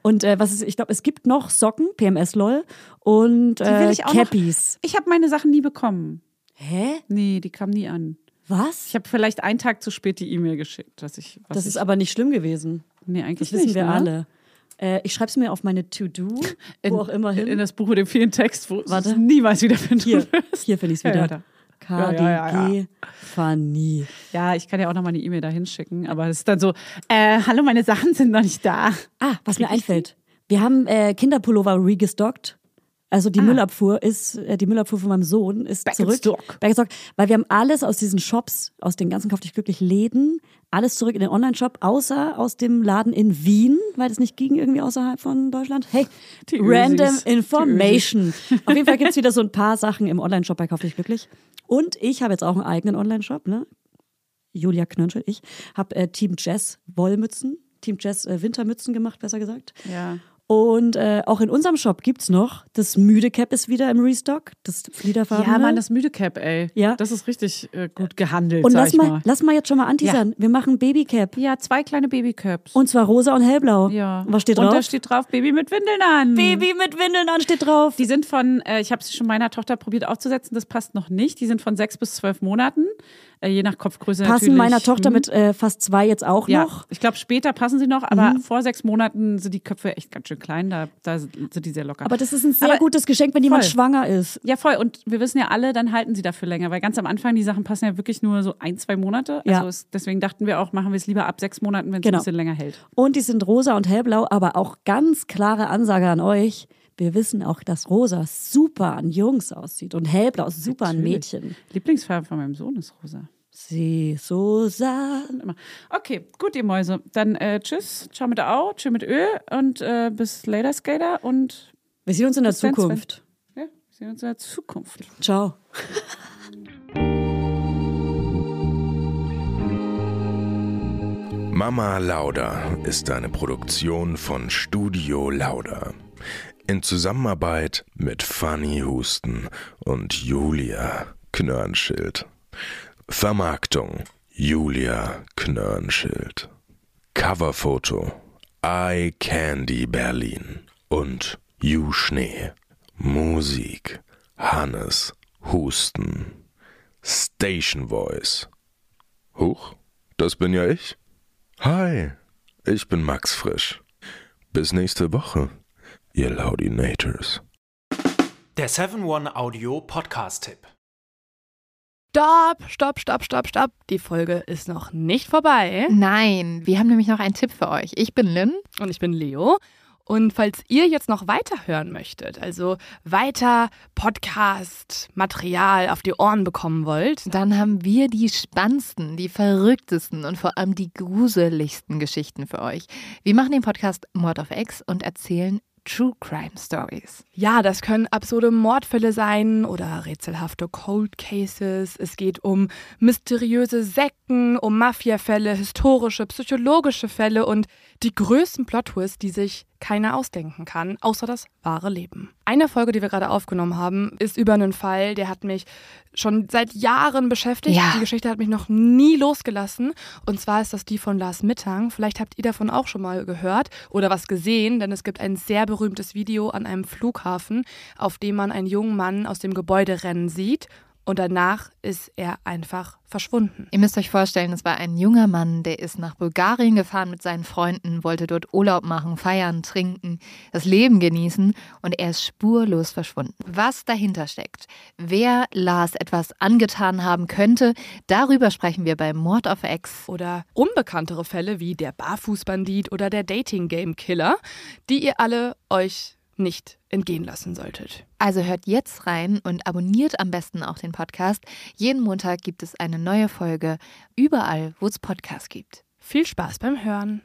Und äh, was ist, ich glaube, es gibt noch Socken, PMS-LOL und äh, ich noch- Cappies. Ich habe meine Sachen nie bekommen. Hä? Nee, die kamen nie an. Was? Ich habe vielleicht einen Tag zu spät die E-Mail geschickt, dass ich. Was Das ich, ist aber nicht schlimm gewesen. nee, eigentlich Das wissen nicht, wir ne? alle. Äh, ich schreibe es mir auf meine To-Do, wo auch immer hin. In das Buch mit dem vielen Text, wo du es niemals wieder finden Hier, hier finde ich es Ja, wieder. ja, da. KDG Ja, ja, ja, Fanny. Ja, ich kann ja auch nochmal eine E-Mail da hinschicken, aber es ist dann so, äh, hallo, meine Sachen sind noch nicht da. Ah, was mir einfällt. Wir haben äh, Kinderpullover regestockt. Also die Müllabfuhr ist, äh, die Müllabfuhr von meinem Sohn ist Back in zurück. stock. Back in stock. Weil wir haben alles aus diesen Shops, aus den ganzen Kauf dich glücklich Läden, alles zurück in den Online-Shop, außer aus dem Laden in Wien, weil das nicht ging irgendwie außerhalb von Deutschland. Hey, Die random Ösis. Information. Auf jeden Fall gibt's wieder so ein paar Sachen im Online-Shop bei Kauf dich glücklich. Und ich habe jetzt auch einen eigenen Online-Shop, ne? Julia Knönschel, ich, habe äh, Team Jazz Wollmützen, Team Jazz äh, Wintermützen gemacht, besser gesagt. Ja. Und äh, auch in unserem Shop gibt's noch, das müde Cap ist wieder im Restock, das Fliederfarbene. Ja, Mann, das müde Cap, ey. Ja. Das ist richtig äh, gut gehandelt, Und lass mal, mal. lass mal jetzt schon mal anteasern. Wir machen Babycap. Ja, zwei kleine Babycaps. Und zwar rosa und hellblau. ja. Was steht Und drauf? da steht drauf, Baby mit Windeln an. Baby mit Windeln an steht drauf. Die sind von, äh, ich habe sie schon meiner Tochter probiert aufzusetzen, das passt noch nicht. Die sind von sechs bis zwölf Monaten, äh, je nach Kopfgröße Passen meiner Tochter Hm. mit äh, fast zwei jetzt auch Ja, noch. ich glaube, später passen sie noch, aber Mhm. vor sechs Monaten sind die Köpfe echt ganz schön klein. Da, da sind die sehr locker. Aber das ist ein sehr Aber- gutes Geschenk, wenn jemand voll. schwanger ist. ja, voll. Und wir wissen ja alle, dann halten sie dafür länger, weil ganz am Anfang die Sachen passen ja wirklich nur so ein, zwei Monate. Ja. Also es, deswegen dachten wir auch, machen wir es lieber ab sechs Monaten, wenn es Genau. ein bisschen länger hält. Und die sind rosa und hellblau, aber auch ganz klare Ansage an euch. Wir wissen auch, dass rosa super an Jungs aussieht und hellblau super an Natürlich. Mädchen. Lieblingsfarbe von meinem Sohn ist rosa. Sie. Und immer. Okay, gut, ihr Mäuse. Dann äh, tschüss, ciao mit Au, tschüss mit Ö und äh, bis later, Skater. Und Wir sehen uns in der. Zukunft. ja, wir sehen uns in der Zukunft. Ciao. Mama Lauda ist eine Produktion von Studio Lauda. In Zusammenarbeit mit Fanny Husten und Julia Knörnschild. Vermarktung Julia Knörnschild. Coverfoto Eye Candy Berlin und Ju Schnee. Musik Hannes Husten. Station Voice. Huch, das bin ja ich. Hi, ich bin Max Frisch. Bis nächste Woche, ihr Laudinators. Der 7-One-Audio Podcast-Tipp. Stopp, stopp, stopp, stopp, stopp. Die Folge ist noch nicht vorbei. Nein, wir haben nämlich noch einen Tipp für euch. Ich bin Lynn. Und ich bin Leo. Und falls ihr jetzt noch weiterhören möchtet, also weiter Podcast-Material auf die Ohren bekommen wollt, Dann haben wir die spannendsten, die verrücktesten und vor allem die gruseligsten Geschichten für euch. Wir machen den Podcast Mord of X und erzählen True Crime Stories. ja, das können absurde Mordfälle sein oder rätselhafte Cold Cases. Es geht um mysteriöse Sekten, um Mafiafälle, historische, psychologische Fälle und die größten Plot-Twists, die sich keiner ausdenken kann, außer das wahre Leben. Eine Folge, die wir gerade aufgenommen haben, ist über einen Fall, der hat mich schon seit Jahren beschäftigt. Ja. Die Geschichte hat mich noch nie losgelassen. Und zwar ist das die von Lars Mittang. Vielleicht habt ihr davon auch schon mal gehört oder was gesehen, denn es gibt ein sehr berühmtes Video an einem Flughafen, auf dem man einen jungen Mann aus dem Gebäude rennen sieht. Und danach ist er einfach verschwunden. Ihr müsst euch vorstellen, es war ein junger Mann, der ist nach Bulgarien gefahren mit seinen Freunden, wollte dort Urlaub machen, feiern, trinken, das Leben genießen und er ist spurlos verschwunden. Was dahinter steckt, wer Lars etwas angetan haben könnte, darüber sprechen wir bei Mord of X. Oder unbekanntere Fälle wie der Barfußbandit oder der Dating-Game-Killer, die ihr alle euch nicht entgehen lassen solltet. Also hört jetzt rein und abonniert am besten auch den Podcast. Jeden Montag gibt es eine neue Folge, überall, wo es Podcasts gibt. Viel Spaß beim Hören.